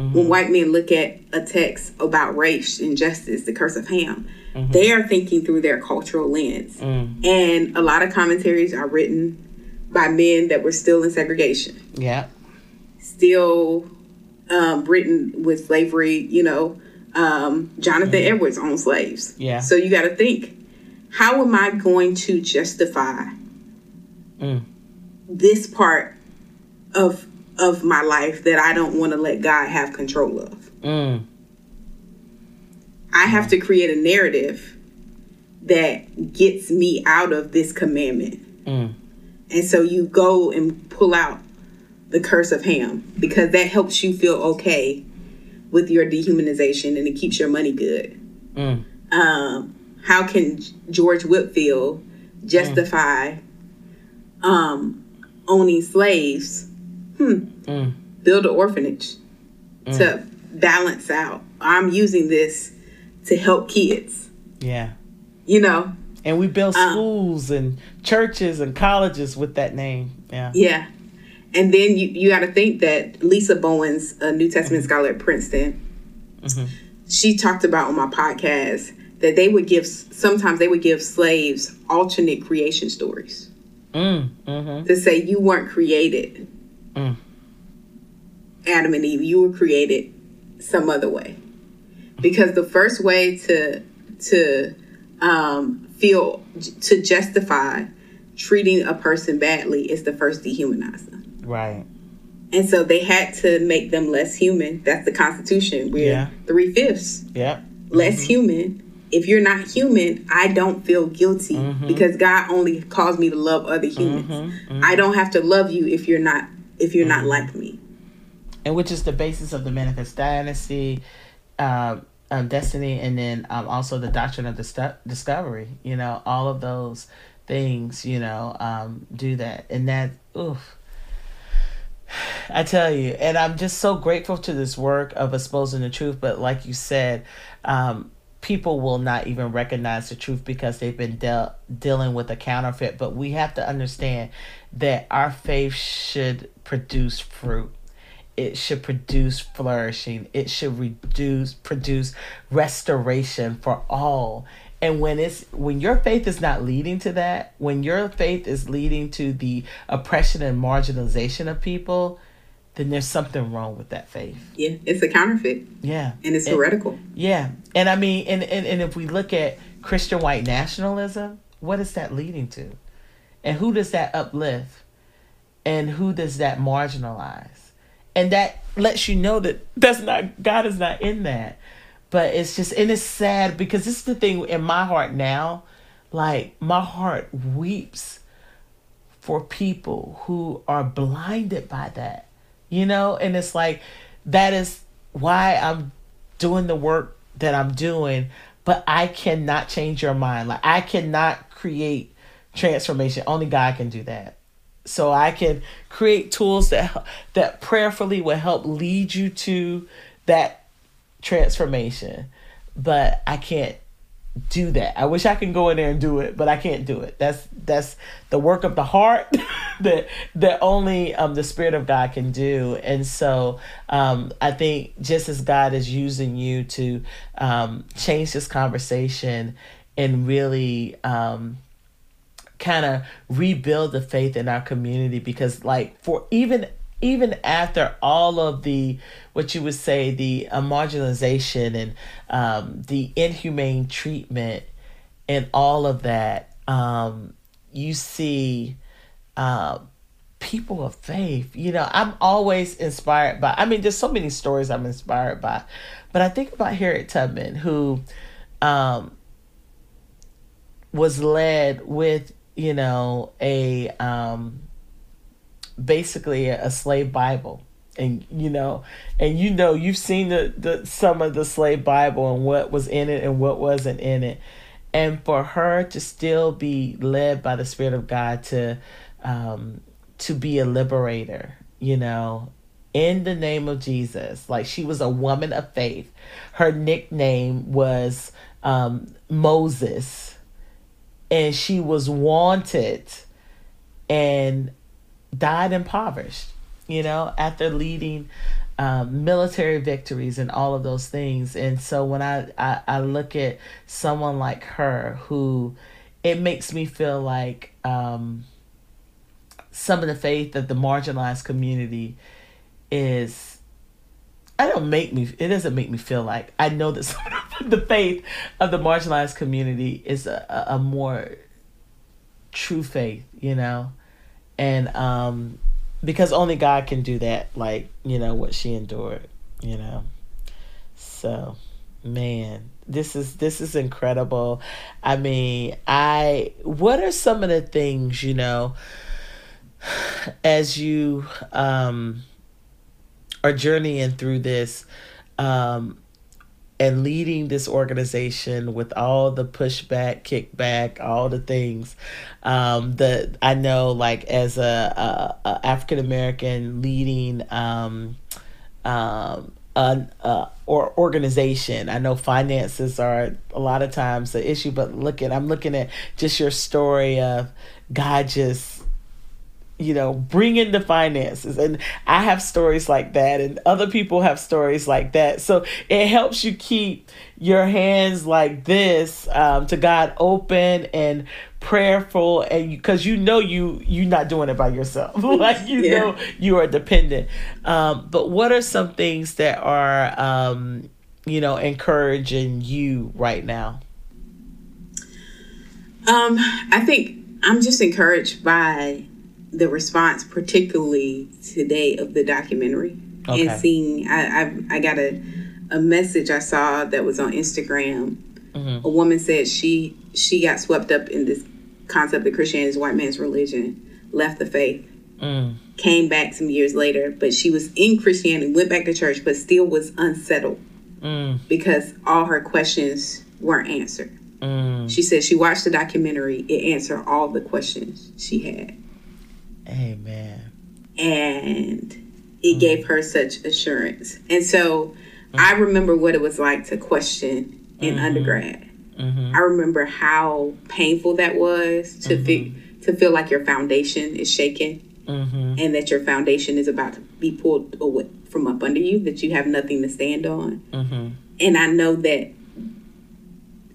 mm-hmm. when white men look at a text about race and justice the curse of ham mm-hmm. they are thinking through their cultural lens mm. and a lot of commentaries are written by men that were still in segregation. Yeah. Still um, written with slavery, you know, um, Jonathan mm Edwards owned slaves. Yeah. So you got to think, how am I going to justify mm. this part of of my life that I don't want to let God have control of? Mm. I have to create a narrative that gets me out of this commandment. Mm. And so you go and pull out the curse of Ham because that helps you feel okay with your dehumanization and it keeps your money good. Mm. Um, how can George Whitefield justify mm. um, owning slaves? Hmm. Mm. Build an orphanage mm. to balance out. I'm using this to help kids. Yeah. You know, and we built um, schools um, and churches and colleges with that name. Yeah. Yeah. And then you, you got to think that Lisa Bowens, a New Testament mm-hmm. scholar at Princeton, mm-hmm. she talked about on my podcast that they would give, sometimes they would give slaves alternate creation stories mm, mm-hmm. to say you weren't created. Mm. Adam and Eve, you were created some other way. Because the first way to, to, um, feel to justify treating a person badly is the first dehumanizer. Right. And so they had to make them less human. That's the Constitution. We're yeah. three fifths. Yeah. Less mm-hmm. human. If you're not human, I don't feel guilty mm-hmm. because God only calls me to love other humans. Mm-hmm. mm-hmm. I don't have to love you if you're not if you're not mm-hmm. like me. And which is the basis of the manifest dynasty. Uh, um, destiny and then um, also the doctrine of the discovery you know all of those things you know um, do that and that oof <sighs> I tell you, and I'm just so grateful to this work of exposing the truth. But like you said, um, people will not even recognize the truth because they've been de- dealing with a counterfeit. But we have to understand that our faith should produce fruit it should produce flourishing it should reduce produce restoration for all and when it's when your faith is not leading to that when your faith is leading to the oppression and marginalization of people then there's something wrong with that faith. Yeah it's a counterfeit. Yeah. And it's and, heretical. Yeah. And i mean and, and and if we look at christian white nationalism what is that leading to? And who does that uplift? And who does that marginalize? And that lets you know that that's not God is not in that. But it's just and it's sad because this is the thing in my heart now. Like my heart weeps for people who are blinded by that. You know, and it's like that is why I'm doing the work that I'm doing, but I cannot change your mind. Like I cannot create transformation. Only God can do that. So I can create tools that that prayerfully will help lead you to that transformation. But I can't do that. I wish I could go in there and do it, but I can't do it. That's that's the work of the heart <laughs> that that only um, the Spirit of God can do. And so um, I think just as God is using you to um, change this conversation and really um, kind of rebuild the faith in our community, because like for even even after all of the what you would say the uh, marginalization and um, the inhumane treatment and all of that um, you see uh, people of faith. You know i'm always inspired by i mean there's so many stories i'm inspired by but i think about harriet tubman who um, was led with you know a um, basically a, slave Bible. And you know, and you know, you've seen the, the some of the slave Bible and what was in it and what wasn't in it. And for her to still be led by the Spirit of God to um, to be a liberator, you know, in the name of Jesus. Like she was a woman of faith. Her nickname was um, Moses, and she was wanted and died impoverished, you know, after leading um, military victories and all of those things. And so when I, I, I look at someone like her who it makes me feel like um, some of the faith of the marginalized community is I don't make me it doesn't make me feel like I know that <laughs> of the faith of the marginalized community is a, a more true faith, you know and um because only God can do that like you know what she endured you know? So man this is this is incredible. I mean i what are some of the things you know as you um are journeying through this um and leading this organization with all the pushback, kickback, all the things. Um, that I know, like as a, a, a African American leading um, um, an uh, or organization. I know finances are a lot of times the issue, but look at I'm looking at just your story of God just you know, bring in the finances. And I have stories like that, and other people have stories like that. So it helps you keep your hands like this um, to God open and prayerful and because you, you, know you you're not doing it by yourself <laughs> like you yeah. know you are dependent um, but what are some things that are um, you know encouraging you right now um i think i'm just encouraged by the response, particularly today, of the documentary okay. and seeing. I, I I got a a message I saw that was on Instagram. Mm-hmm. A woman said she she got swept up in this concept that Christianity is white man's religion, left the faith, mm. came back some years later, but she was in Christianity, went back to church, but still was unsettled mm. because all her questions weren't answered. Mm. She said she watched the documentary, it answered all the questions she had. Amen. And it mm gave her such assurance. And so mm I remember what it was like to question in mm-hmm. undergrad. Mm-hmm. I remember how painful that was to mm-hmm. feel to feel like your foundation is shaken mm-hmm. and that your foundation is about to be pulled away from up under you, that you have nothing to stand on. Mm-hmm. And I know that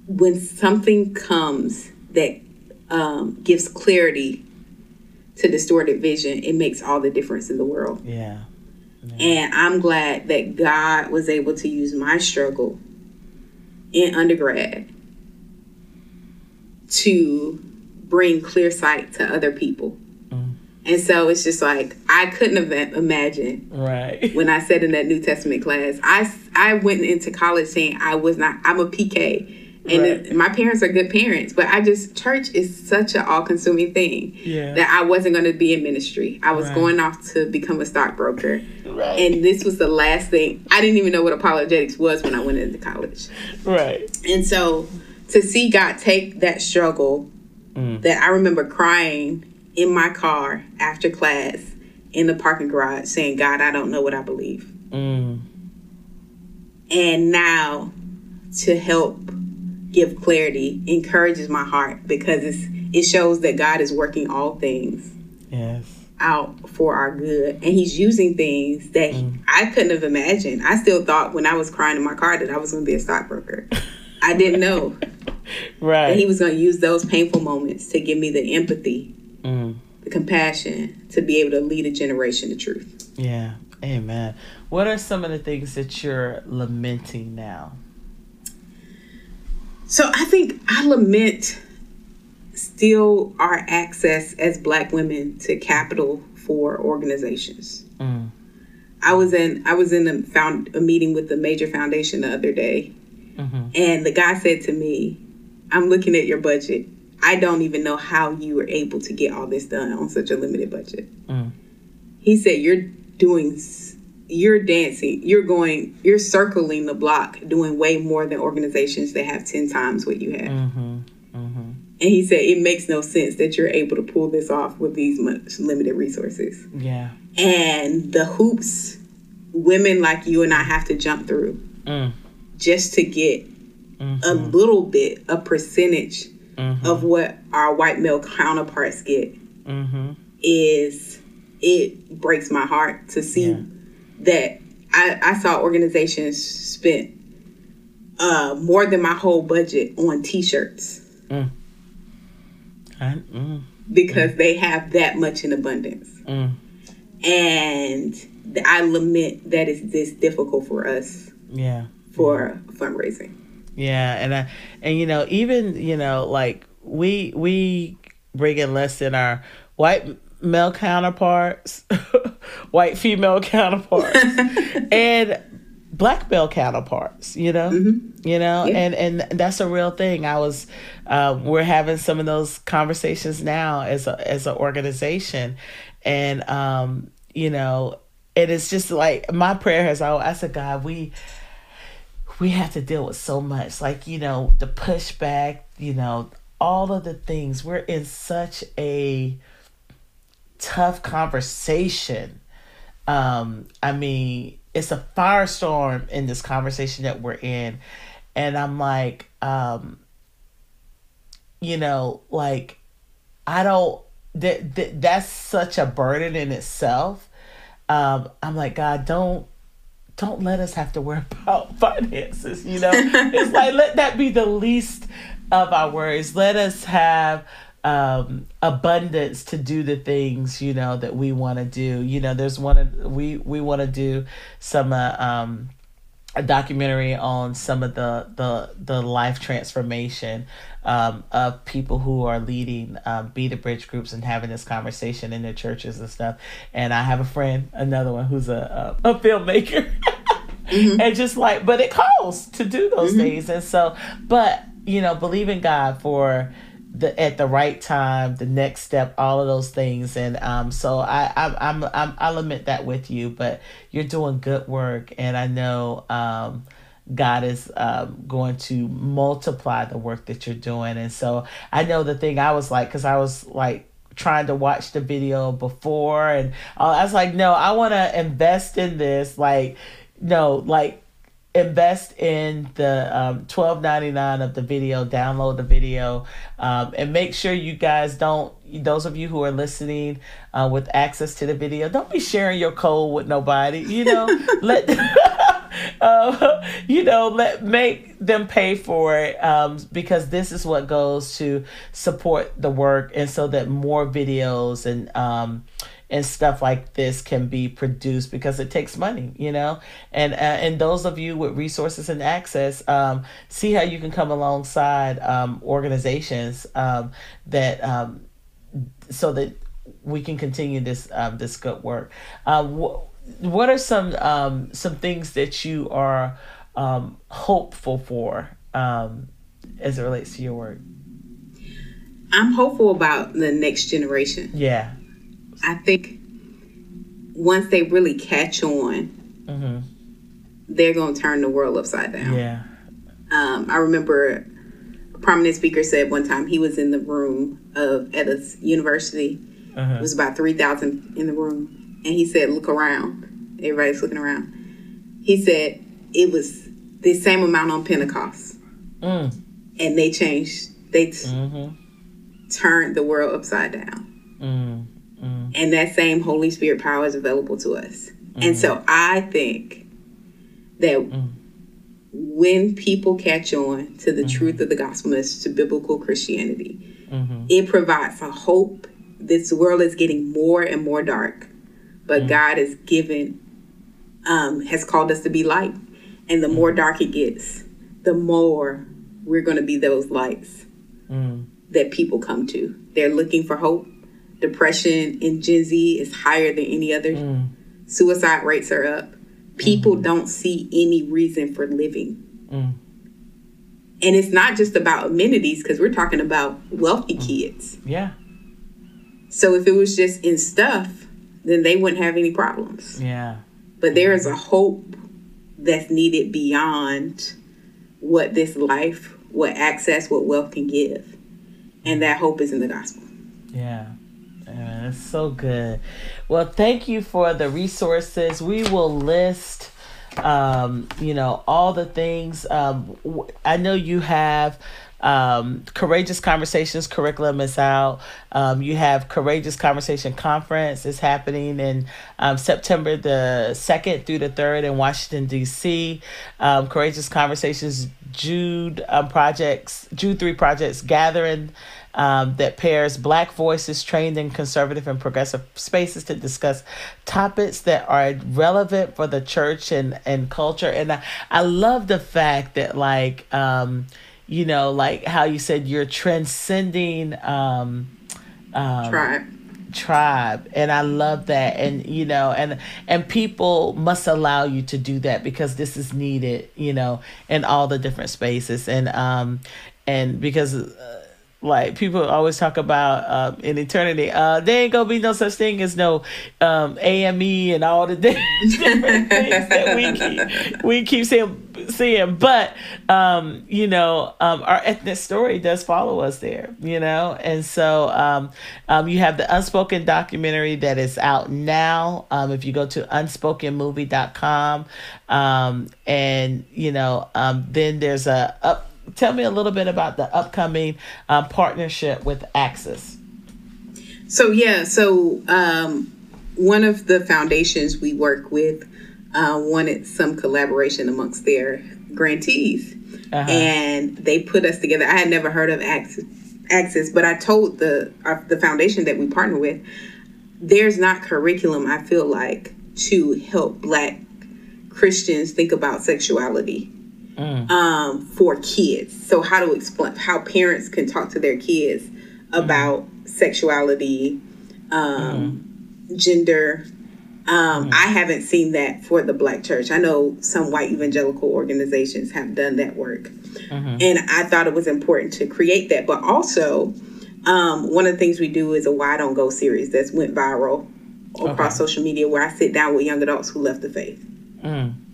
when something comes that um, gives clarity to distorted vision, it makes all the difference in the world. Yeah. yeah. And I'm glad that God was able to use my struggle in undergrad to bring clear sight to other people. Mm. And so it's just like I couldn't have imagined. Right. <laughs> When I said in that New Testament class, I I went into college saying I was not. I'm a PK, And right. it, my parents are good parents, but I just church is such an all-consuming thing yeah. that I wasn't going to be in ministry. I was right. going off to become a stockbroker, right. and this was the last thing. I didn't even know what apologetics was when I went into college. Right. And so to see God take that struggle, mm. that I remember crying in my car after class in the parking garage, saying, "God, I don't know what I believe." Mm. And now to help give clarity encourages my heart because it's it shows that God is working all things yes. out for our good, and He's using things that mm. I couldn't have imagined. I still thought when I was crying in my car that I was going to be a stockbroker. I didn't know <laughs> right that He was going to use those painful moments to give me the empathy, mm. the compassion to be able to lead a generation to truth. Yeah, Amen. What are some of the things that you're lamenting now? So I think I lament still our access as black women to capital for organizations. Mm. I was in I was in a found a meeting with the major foundation the other day, mm-hmm. and the guy said to me, "I'm looking at your budget. I don't even know how you were able to get all this done on such a limited budget." Mm. He said, "You're doing." You're dancing, you're going, you're circling the block, doing way more than organizations that have 10 times what you have. Mm-hmm. Mm-hmm. And he said, it makes no sense that you're able to pull this off with these much limited resources. Yeah. And the hoops women like you and I have to jump through mm. just to get mm-hmm. a little bit, a percentage mm-hmm. of what our white male counterparts get mm-hmm. is, it breaks my heart to see. Yeah that I, I saw organizations spent uh, more than my whole budget on T-shirts mm. I, mm. because mm. they have that much in abundance, mm. and I lament that it's this difficult for us. Yeah, for fundraising. Yeah, and I, and you know even you know like we we bring in less than our white male counterparts, <laughs> white female counterparts, <laughs> and black male counterparts. You know, mm-hmm. you know, yeah. and and that's a real thing. I was, uh, we're having some of those conversations now as a as an organization, and um, you know, it is just like my prayer has always. I said, God, we we have to deal with so much, like you know, the pushback, you know, all of the things. We're in such a tough conversation. Um, I mean, it's a firestorm in this conversation that we're in. And I'm like, um, you know, like, I don't, that, that that's such a burden in itself. Um, I'm like, God, don't, don't let us have to worry <laughs> about finances, you know? <laughs> it's like, let that be the least of our worries. Let us have um, abundance to do the things you know that we want to do. You know, there's one of we we want to do some uh, um, a documentary on some of the the the life transformation um, of people who are leading um, be the bridge groups and having this conversation in their churches and stuff. And I have a friend, another one who's a a, a filmmaker. <laughs> mm-hmm. And just like, but it costs to do those mm-hmm. things, and so, but you know, believe in God for the at the right time, the next step, all of those things, and um, so I I'm, I'm I'm I lament that with you, but you're doing good work, and I know um, God is um, going to multiply the work that you're doing, and so I know the thing I was like, because I was like trying to watch the video before, and I was like, no, I want to invest in this, like no, like invest in the um, twelve ninety nine of the video. Download the video, um, and make sure you guys don't. Those of you who are listening uh, with access to the video, don't be sharing your code with nobody. You know, <laughs> let uh, <laughs> you know let make them pay for it um, because this is what goes to support the work, and so that more videos and um, and stuff like this can be produced because it takes money, you know. And uh, and those of you with resources and access, um, see how you can come alongside um, organizations um, that um, so that we can continue this um, this good work. Uh, wh- what are some um, some things that you are um, hopeful for? Um, as it relates to your work? I'm hopeful about the next generation. Yeah. I think once they really catch on, mm-hmm. they're going to turn the world upside down. Yeah. Um, I remember a prominent speaker said one time he was in the room of at a university. Uh-huh. It was about three thousand in the room, and he said, "Look around." Everybody's looking around. He said it was the same amount on Pentecost, mm. and they changed. They t- mm-hmm. turned the world upside down. Mm. Mm. And that same Holy Spirit power is available to us. Mm. And so I think that mm. when people catch on to the mm-hmm. truth of the gospel message, to biblical Christianity, mm-hmm. it provides a hope. This world is getting more and more dark, but mm. God has given, um, has called us to be light. And the more mm. dark it gets, the more we're going to be those lights mm. that people come to. They're looking for hope depression in Gen Z is higher than any other. Mm. Suicide rates are up. People mm don't see any reason for living. Mm. And it's not just about amenities because we're talking about wealthy mm. kids. Yeah. So if it was just in stuff, then they wouldn't have any problems. Yeah. But there is a hope that's needed beyond what this life, what access, what wealth can give. And that hope is in the gospel. Yeah. Man, it's so good. Well, thank you for the resources. We will list, um, you know, all the things. Um, I know you have um, Courageous Conversations curriculum is out. Um, you have Courageous Conversation Conference is happening in um, September the 2nd through the 3rd in Washington, D.C. Um, Courageous Conversations Jude um, projects, Jude 3 projects gathering um, that pairs Black voices trained in conservative and progressive spaces to discuss topics that are relevant for the church and, and culture. And I, I love the fact that, like, um, you know, like how you said you're transcending um, um, tribe. tribe. And i love that. And you know and and people must allow you to do that because this is needed you know in all the different spaces. And um and because uh, like people always talk about um, in eternity, uh, there ain't gonna be no such thing as no um, AME and all the <laughs> different things that we keep we keep seeing, seeing. But um, you know, um, our ethnic story does follow us there. You know, and so um, um, you have the unspoken documentary that is out now. If you go to unspokenmovie.com, um, and you know, then there's a up tell me a little bit about the upcoming um, partnership with Access. So yeah, so um, one of the foundations we work with uh, wanted some collaboration amongst their grantees, uh-huh. and they put us together. I had never heard of Access, Access but I told the uh, the foundation that we partner with, there's not curriculum. I feel like to help Black Christians think about sexuality mm. um, for kids. So how to explain how parents can talk to their kids about mm. sexuality, um, mm. gender. Um, mm. I haven't seen that for the Black church. I know some white evangelical organizations have done that work, mm-hmm. and I thought it was important to create that. But also, um, one of the things we do is a "Why Don't Go" series that's went viral across okay. social media, where I sit down with young adults who left the faith. Mm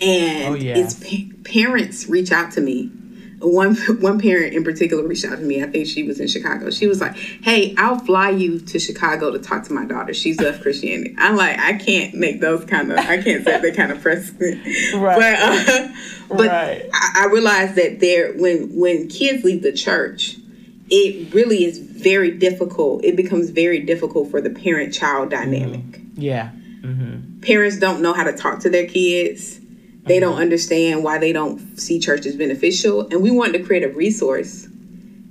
and oh, yeah. it's pa- parents reach out to me one <laughs> one parent in particular reached out to me. I think she was in Chicago. She was like, "Hey, I'll fly you to Chicago to talk to my daughter. She's left Christianity." I'm like, I can't make those kind of, I can't set that kind of precedent. <laughs> Right. But, uh, but right. I, I realized that there, when when kids leave the church, it really is very difficult. It becomes very difficult for the parent-child dynamic. Mm-hmm. Yeah. Mm-hmm. Parents don't know how to talk to their kids they don't understand why they don't see church as beneficial. And we wanted to create a resource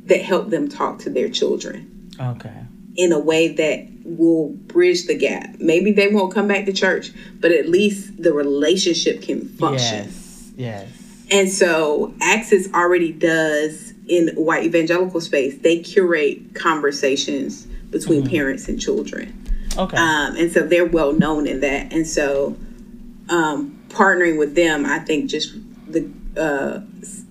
that helped them talk to their children. Okay. In a way that will bridge the gap. Maybe they won't come back to church, but at least the relationship can function. Yes. Yes. And so Access already does in white evangelical space, they curate conversations between mm-hmm. parents and children. Okay. Um, and so they're well known in that. And so um, partnering with them, I think just the uh,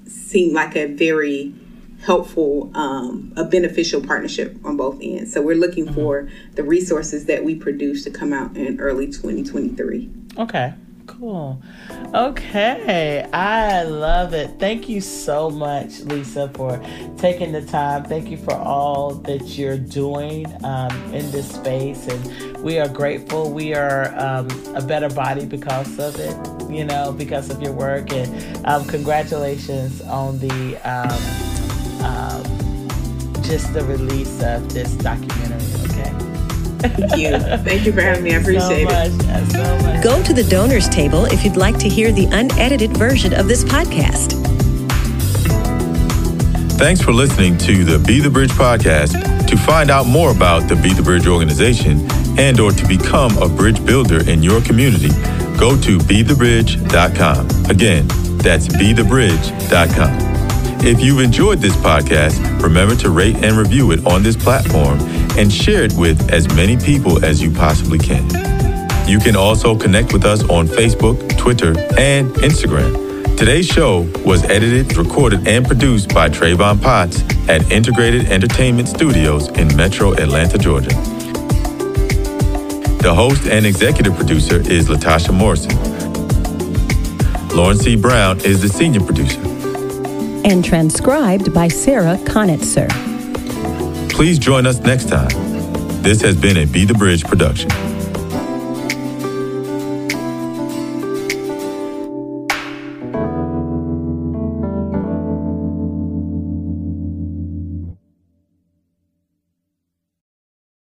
seemed like a very helpful, um, a beneficial partnership on both ends. So we're looking mm-hmm. for the resources that we produce to come out in early 2023. Okay. Cool. Okay. I love it. Thank you so much, Lisa, for taking the time. Thank you for all that you're doing um, in this space. And we are grateful. We are um, a better body because of it, you know, because of your work. And um, congratulations on the um, um, just the release of this documentary, okay? Thank you. Thank you for having me. I appreciate so it. So much. Go to the donors table if you'd like to hear the unedited version of this podcast. Thanks for listening to the Be the Bridge podcast. To find out more about the Be the Bridge organization and or to become a bridge builder in your community, go to bethebridge.com. Again, that's bethebridge.com. If you've enjoyed this podcast, remember to rate and review it on this platform and share it with as many people as you possibly can. You can also connect with us on Facebook, Twitter, and Instagram. Today's show was edited, recorded, and produced by Travon Potts at Integrated Entertainment Studios in Metro Atlanta, Georgia. The host and executive producer is Latasha Morrison. Lauren C. Brown is the senior producer. And transcribed by Sarah Connatser. Please join us next time. This has been a Be the Bridge production.